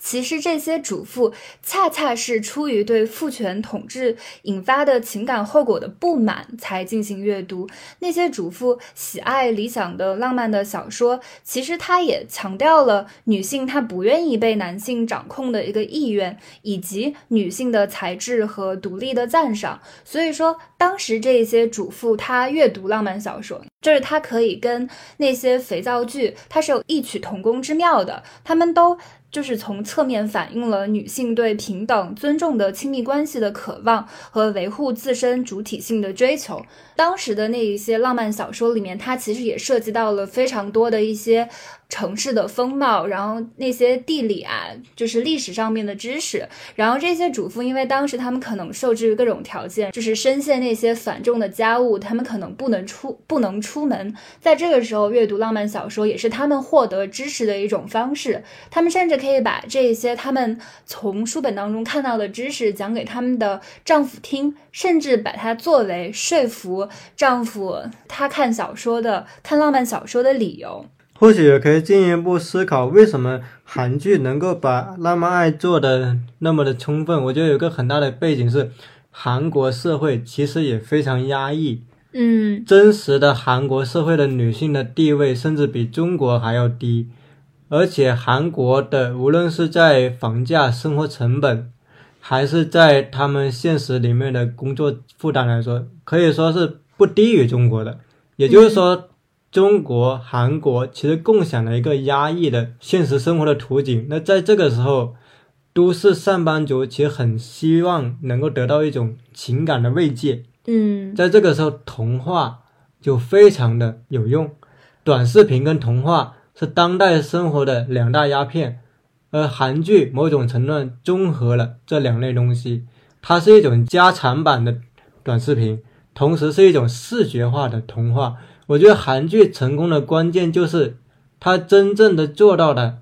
其实这些主妇恰恰是出于对父权统治引发的情感后果的不满才进行阅读。那些主妇喜爱理想的浪漫的小说，其实她也强调了女性她不愿意被男性掌控的一个意愿，以及女性的才智和独立的赞赏。所以说，当时这些主妇她阅读浪漫小说，就是她可以跟那些肥皂剧，它是有异曲同工之妙的。他们都。就是从侧面反映了女性对平等、尊重的亲密关系的渴望和维护自身主体性的追求。当时的那一些浪漫小说里面，它其实也涉及到了非常多的一些。城市的风貌，然后那些地理啊，就是历史上面的知识，然后这些主妇，因为当时他们可能受制于各种条件，就是深陷那些繁重的家务，他们可能不能出不能出门，在这个时候阅读浪漫小说也是他们获得知识的一种方式。他们甚至可以把这些他们从书本当中看到的知识讲给他们的丈夫听，甚至把它作为说服丈夫他看小说的看浪漫小说的理由。或许也可以进一步思考，为什么韩剧能够把浪漫爱做的那么的充分？我觉得有个很大的背景是，韩国社会其实也非常压抑。嗯，真实的韩国社会的女性的地位甚至比中国还要低。而且韩国的无论是在房价、生活成本，还是在他们现实里面的工作负担来说，可以说是不低于中国的。也就是说，中国、韩国其实共享了一个压抑的现实生活的图景。那在这个时候，都市上班族其实很希望能够得到一种情感的慰藉。嗯，在这个时候，童话就非常的有用。短视频跟童话是当代生活的两大鸦片，而韩剧某种程度上综合了这两类东西。它是一种加长版的短视频，同时是一种视觉化的童话。我觉得韩剧成功的关键就是它真正的做到了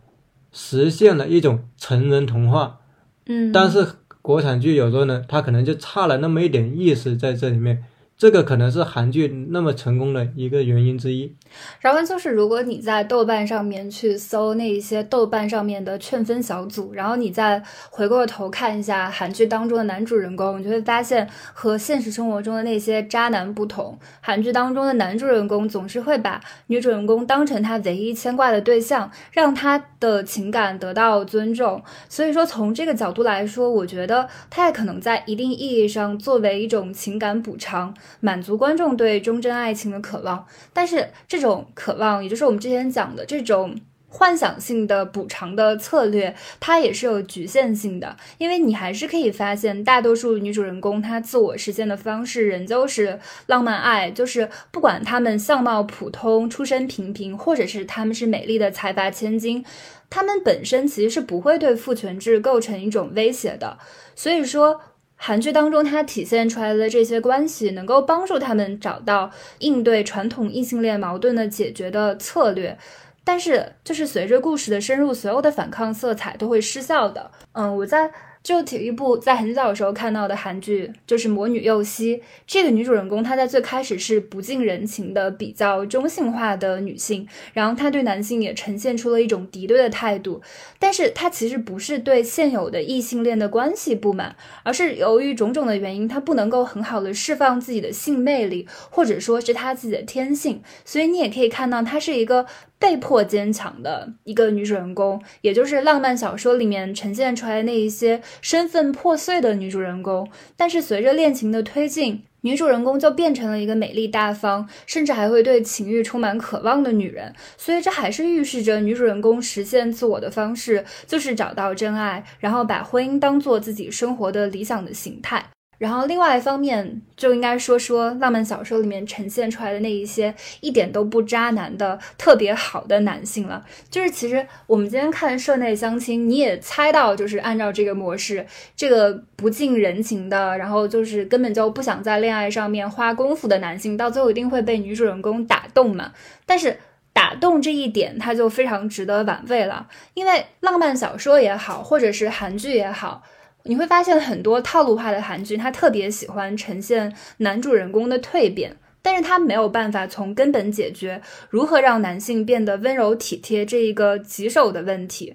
实现了一种成人童话。嗯，但是国产剧有时候呢，它可能就差了那么一点意思在这里面，这个可能是韩剧那么成功的一个原因之一。然后就是，如果你在豆瓣上面去搜那一些豆瓣上面的劝分小组，然后你再回过头看一下韩剧当中的男主人公，你就会发现和现实生活中的那些渣男不同。韩剧当中的男主人公总是会把女主人公当成他唯一牵挂的对象，让他的情感得到尊重。所以说，从这个角度来说，我觉得他也可能在一定意义上作为一种情感补偿，满足观众对忠贞爱情的渴望。但是这种渴望，也就是我们之前讲的这种幻想性的补偿的策略，它也是有局限性的。因为你还是可以发现，大多数女主人公她自我实现的方式仍旧是浪漫爱，就是不管她们相貌普通、出身平平，或者是她们是美丽的财阀千金，她们本身其实是不会对父权制构成一种威胁的。所以说。韩剧当中，它体现出来的这些关系，能够帮助他们找到应对传统异性恋矛盾的解决的策略。但是，就是随着故事的深入，所有的反抗色彩都会失效的。嗯，我在。就体育部在很早的时候看到的韩剧，就是《魔女幼熙》。这个女主人公她在最开始是不近人情的、比较中性化的女性，然后她对男性也呈现出了一种敌对的态度。但是她其实不是对现有的异性恋的关系不满，而是由于种种的原因，她不能够很好的释放自己的性魅力，或者说是她自己的天性。所以你也可以看到，她是一个。被迫坚强的一个女主人公，也就是浪漫小说里面呈现出来那一些身份破碎的女主人公。但是随着恋情的推进，女主人公就变成了一个美丽大方，甚至还会对情欲充满渴望的女人。所以这还是预示着女主人公实现自我的方式就是找到真爱，然后把婚姻当做自己生活的理想的形态。然后，另外一方面，就应该说说浪漫小说里面呈现出来的那一些一点都不渣男的特别好的男性了。就是其实我们今天看社内相亲，你也猜到，就是按照这个模式，这个不近人情的，然后就是根本就不想在恋爱上面花功夫的男性，到最后一定会被女主人公打动嘛。但是打动这一点，他就非常值得玩味了，因为浪漫小说也好，或者是韩剧也好。你会发现很多套路化的韩剧，它特别喜欢呈现男主人公的蜕变，但是它没有办法从根本解决如何让男性变得温柔体贴这一个棘手的问题。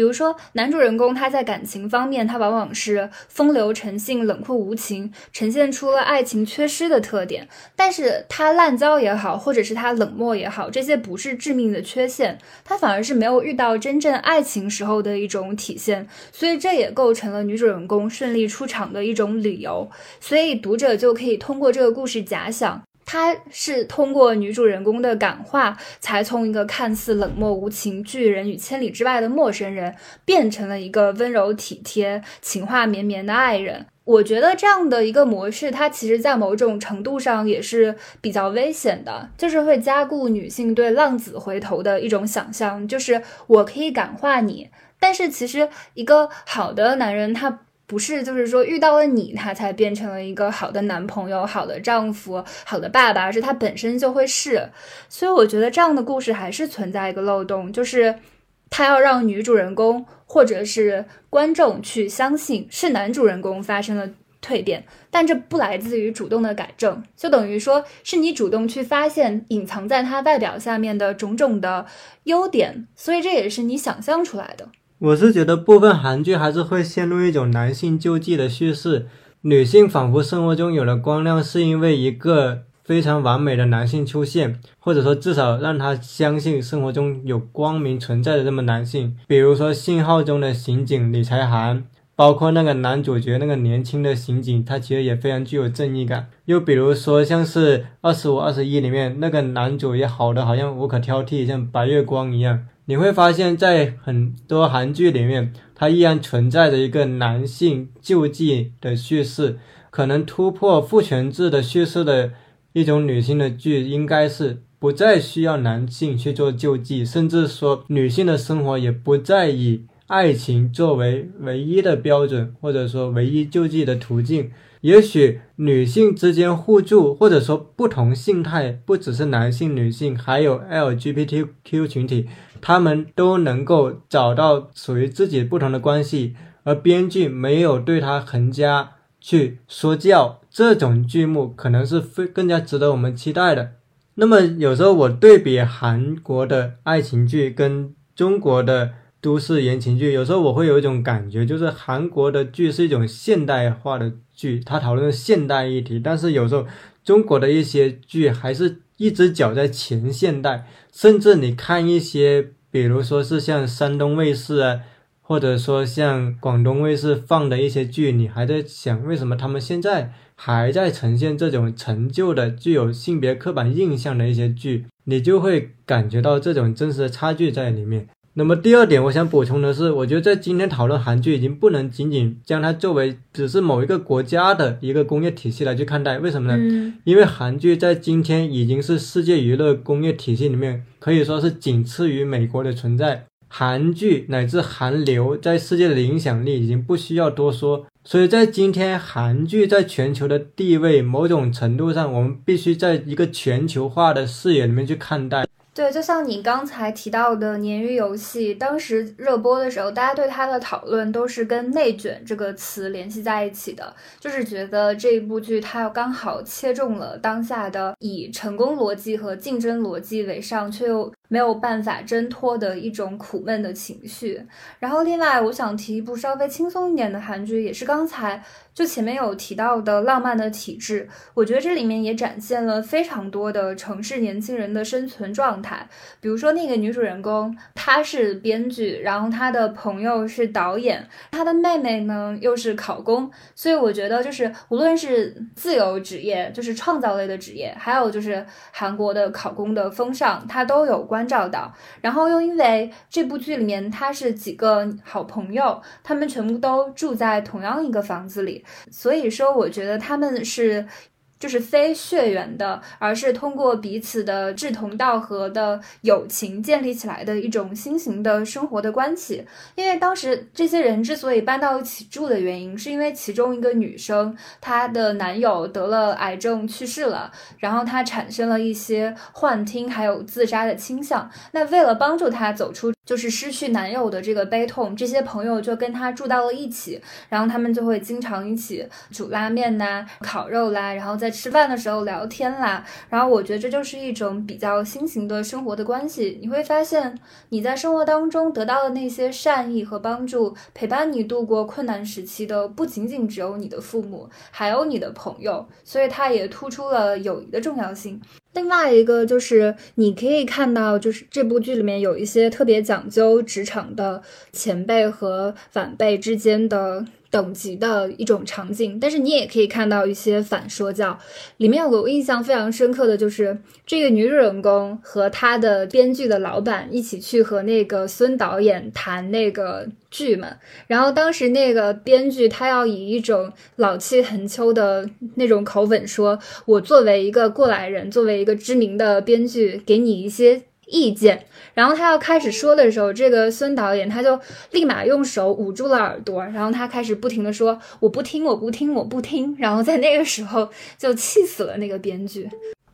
比如说，男主人公他在感情方面，他往往是风流成性、冷酷无情，呈现出了爱情缺失的特点。但是他滥交也好，或者是他冷漠也好，这些不是致命的缺陷，他反而是没有遇到真正爱情时候的一种体现。所以这也构成了女主人公顺利出场的一种理由。所以读者就可以通过这个故事假想。他是通过女主人公的感化，才从一个看似冷漠无情巨人与千里之外的陌生人，变成了一个温柔体贴、情话绵绵的爱人。我觉得这样的一个模式，它其实在某种程度上也是比较危险的，就是会加固女性对浪子回头的一种想象，就是我可以感化你，但是其实一个好的男人他。不是，就是说遇到了你，他才变成了一个好的男朋友、好的丈夫、好的爸爸，而是他本身就会是。所以我觉得这样的故事还是存在一个漏洞，就是他要让女主人公或者是观众去相信是男主人公发生了蜕变，但这不来自于主动的改正，就等于说是你主动去发现隐藏在他外表下面的种种的优点，所以这也是你想象出来的。我是觉得部分韩剧还是会陷入一种男性救济的叙事，女性仿佛生活中有了光亮，是因为一个非常完美的男性出现，或者说至少让他相信生活中有光明存在的这么男性，比如说信号中的刑警李才涵。包括那个男主角那个年轻的刑警，他其实也非常具有正义感。又比如说，像是《二十五二十一》里面那个男主也好的好像无可挑剔，像白月光一样。你会发现在很多韩剧里面，它依然存在着一个男性救济的叙事。可能突破父权制的叙事的一种女性的剧，应该是不再需要男性去做救济，甚至说女性的生活也不再以。爱情作为唯一的标准，或者说唯一救济的途径，也许女性之间互助，或者说不同性态，不只是男性、女性，还有 LGBTQ 群体，他们都能够找到属于自己不同的关系，而编剧没有对他横加去说教，这种剧目可能是非更加值得我们期待的。那么有时候我对比韩国的爱情剧跟中国的。都市言情剧，有时候我会有一种感觉，就是韩国的剧是一种现代化的剧，它讨论现代议题，但是有时候中国的一些剧还是一只脚在前现代，甚至你看一些，比如说是像山东卫视啊，或者说像广东卫视放的一些剧，你还在想为什么他们现在还在呈现这种陈旧的、具有性别刻板印象的一些剧，你就会感觉到这种真实的差距在里面。那么第二点，我想补充的是，我觉得在今天讨论韩剧，已经不能仅仅将它作为只是某一个国家的一个工业体系来去看待。为什么呢？因为韩剧在今天已经是世界娱乐工业体系里面可以说是仅次于美国的存在。韩剧乃至韩流在世界的影响力已经不需要多说。所以在今天，韩剧在全球的地位，某种程度上，我们必须在一个全球化的视野里面去看待。对，就像你刚才提到的《鲶鱼游戏》，当时热播的时候，大家对它的讨论都是跟“内卷”这个词联系在一起的，就是觉得这一部剧它刚好切中了当下的以成功逻辑和竞争逻辑为上，却又。没有办法挣脱的一种苦闷的情绪。然后，另外我想提一部稍微轻松一点的韩剧，也是刚才就前面有提到的《浪漫的体质》。我觉得这里面也展现了非常多的城市年轻人的生存状态。比如说，那个女主人公她是编剧，然后她的朋友是导演，她的妹妹呢又是考公。所以我觉得，就是无论是自由职业，就是创造类的职业，还有就是韩国的考公的风尚，它都有关。关照到，然后又因为这部剧里面他是几个好朋友，他们全部都住在同样一个房子里，所以说我觉得他们是。就是非血缘的，而是通过彼此的志同道合的友情建立起来的一种新型的生活的关系。因为当时这些人之所以搬到一起住的原因，是因为其中一个女生她的男友得了癌症去世了，然后她产生了一些幻听，还有自杀的倾向。那为了帮助她走出就是失去男友的这个悲痛，这些朋友就跟他住到了一起，然后他们就会经常一起煮拉面呐、烤肉啦，然后在。吃饭的时候聊天啦，然后我觉得这就是一种比较新型的生活的关系。你会发现你在生活当中得到的那些善意和帮助，陪伴你度过困难时期的不仅仅只有你的父母，还有你的朋友，所以它也突出了友谊的重要性。另外一个就是你可以看到，就是这部剧里面有一些特别讲究职场的前辈和晚辈之间的。等级的一种场景，但是你也可以看到一些反说教。里面有个我印象非常深刻的就是，这个女主人公和她的编剧的老板一起去和那个孙导演谈那个剧嘛。然后当时那个编剧他要以一种老气横秋的那种口吻说：“我作为一个过来人，作为一个知名的编剧，给你一些。”意见，然后他要开始说的时候，这个孙导演他就立马用手捂住了耳朵，然后他开始不停的说：“我不听，我不听，我不听。”然后在那个时候就气死了那个编剧。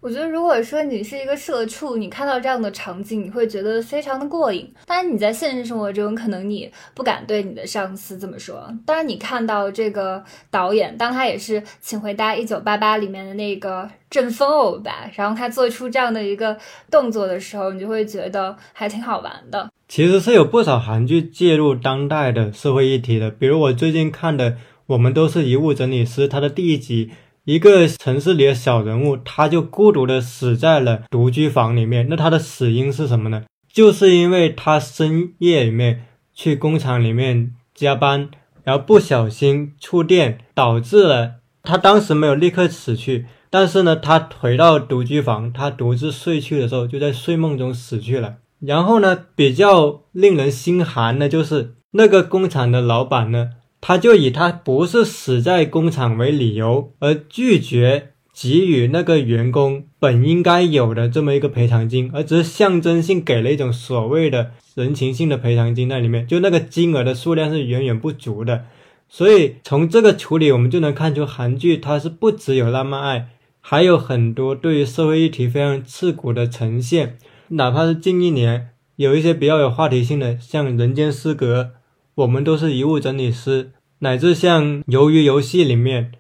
我觉得，如果说你是一个社畜，你看到这样的场景，你会觉得非常的过瘾。当然，你在现实生活中，可能你不敢对你的上司这么说。当然，你看到这个导演，当他也是《请回答一九八八》里面的那个阵风偶吧，然后他做出这样的一个动作的时候，你就会觉得还挺好玩的。其实是有不少韩剧介入当代的社会议题的，比如我最近看的《我们都是遗物整理师》，它的第一集。一个城市里的小人物，他就孤独的死在了独居房里面。那他的死因是什么呢？就是因为他深夜里面去工厂里面加班，然后不小心触电，导致了他当时没有立刻死去，但是呢，他回到独居房，他独自睡去的时候，就在睡梦中死去了。然后呢，比较令人心寒的就是那个工厂的老板呢。他就以他不是死在工厂为理由，而拒绝给予那个员工本应该有的这么一个赔偿金，而只是象征性给了一种所谓的人情性的赔偿金在里面，就那个金额的数量是远远不足的。所以从这个处理，我们就能看出韩剧它是不只有浪漫爱，还有很多对于社会议题非常刺骨的呈现。哪怕是近一年有一些比较有话题性的，像《人间失格》，我们都是遗物整理师。乃至像《鱿鱼游戏》里面，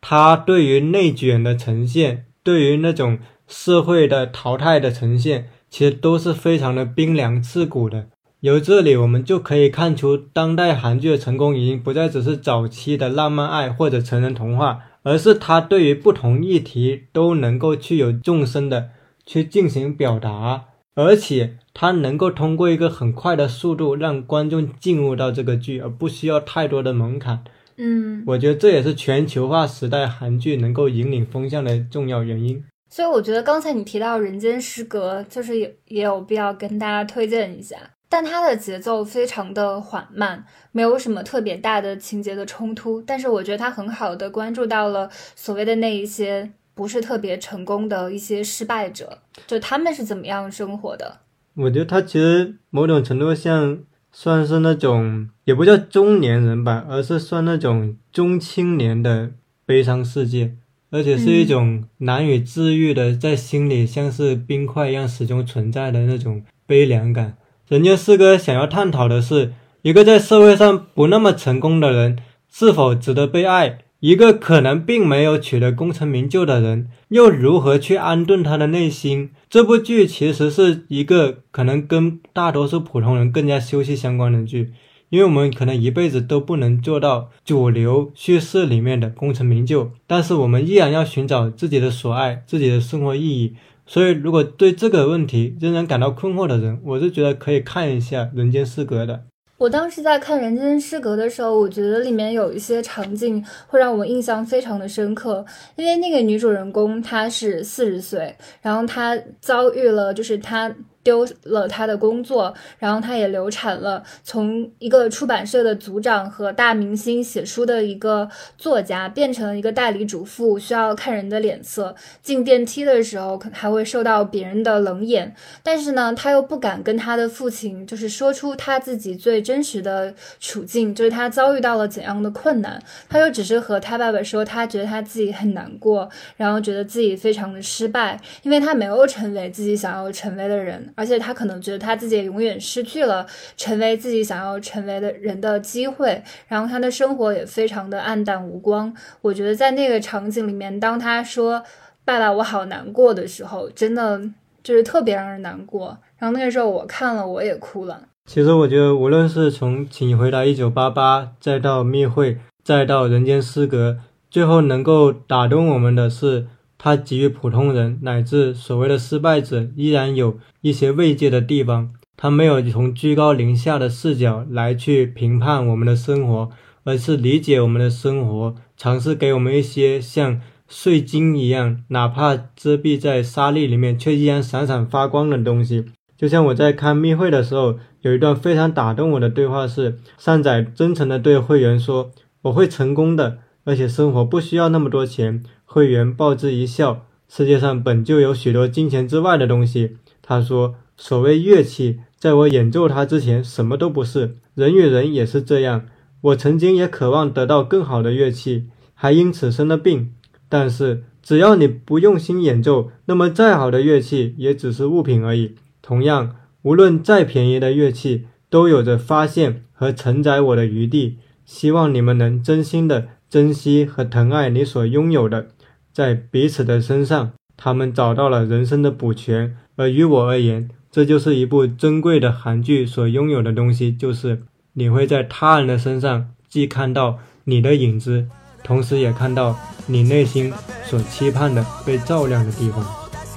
它对于内卷的呈现，对于那种社会的淘汰的呈现，其实都是非常的冰凉刺骨的。由这里我们就可以看出，当代韩剧的成功已经不再只是早期的浪漫爱或者成人童话，而是它对于不同议题都能够去有纵深的去进行表达，而且。它能够通过一个很快的速度让观众进入到这个剧，而不需要太多的门槛。嗯，我觉得这也是全球化时代韩剧能够引领风向的重要原因。所以我觉得刚才你提到《人间失格》，就是也也有必要跟大家推荐一下。但它的节奏非常的缓慢，没有什么特别大的情节的冲突。但是我觉得它很好的关注到了所谓的那一些不是特别成功的一些失败者，就他们是怎么样生活的。我觉得他其实某种程度像算是那种，也不叫中年人吧，而是算那种中青年的悲伤世界，而且是一种难以治愈的，在心里像是冰块一样始终存在的那种悲凉感。人家四哥想要探讨的是，一个在社会上不那么成功的人，是否值得被爱？一个可能并没有取得功成名就的人，又如何去安顿他的内心？这部剧其实是一个可能跟大多数普通人更加息息相关的剧，因为我们可能一辈子都不能做到主流叙事里面的功成名就，但是我们依然要寻找自己的所爱、自己的生活意义。所以，如果对这个问题仍然感到困惑的人，我是觉得可以看一下《人间失格》的。我当时在看《人间失格》的时候，我觉得里面有一些场景会让我印象非常的深刻，因为那个女主人公她是四十岁，然后她遭遇了就是她。丢了他的工作，然后他也流产了。从一个出版社的组长和大明星写书的一个作家，变成了一个代理主妇，需要看人的脸色。进电梯的时候，可能还会受到别人的冷眼。但是呢，他又不敢跟他的父亲，就是说出他自己最真实的处境，就是他遭遇到了怎样的困难。他又只是和他爸爸说，他觉得他自己很难过，然后觉得自己非常的失败，因为他没有成为自己想要成为的人。而且他可能觉得他自己也永远失去了成为自己想要成为的人的机会，然后他的生活也非常的暗淡无光。我觉得在那个场景里面，当他说“爸爸，我好难过”的时候，真的就是特别让人难过。然后那个时候我看了，我也哭了。其实我觉得，无论是从《请回答一九八八》，再到《密会》，再到《人间失格》，最后能够打动我们的是。他给予普通人乃至所谓的失败者依然有一些慰藉的地方。他没有从居高临下的视角来去评判我们的生活，而是理解我们的生活，尝试给我们一些像碎金一样，哪怕遮蔽在沙砾里面却依然闪闪发光的东西。就像我在看密会的时候，有一段非常打动我的对话是：善仔真诚地对会员说：“我会成功的，而且生活不需要那么多钱。”会员报之一笑。世界上本就有许多金钱之外的东西。他说：“所谓乐器，在我演奏它之前，什么都不是。人与人也是这样。我曾经也渴望得到更好的乐器，还因此生了病。但是，只要你不用心演奏，那么再好的乐器也只是物品而已。同样，无论再便宜的乐器，都有着发现和承载我的余地。希望你们能真心的珍惜和疼爱你所拥有的。”在彼此的身上，他们找到了人生的补全。而于我而言，这就是一部珍贵的韩剧所拥有的东西，就是你会在他人的身上既看到你的影子，同时也看到你内心所期盼的被照亮的地方。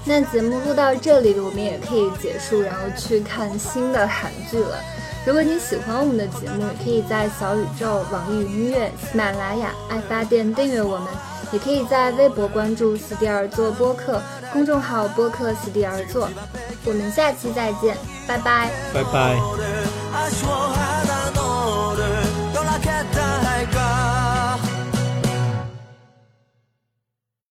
那节目录到这里，我们也可以结束，然后去看新的韩剧了。如果你喜欢我们的节目，可以在小宇宙、网易云音乐、喜马拉雅、爱发电订阅我们，也可以在微博关注斯蒂尔做播客公众号播客斯蒂尔做。我们下期再见拜拜。拜拜。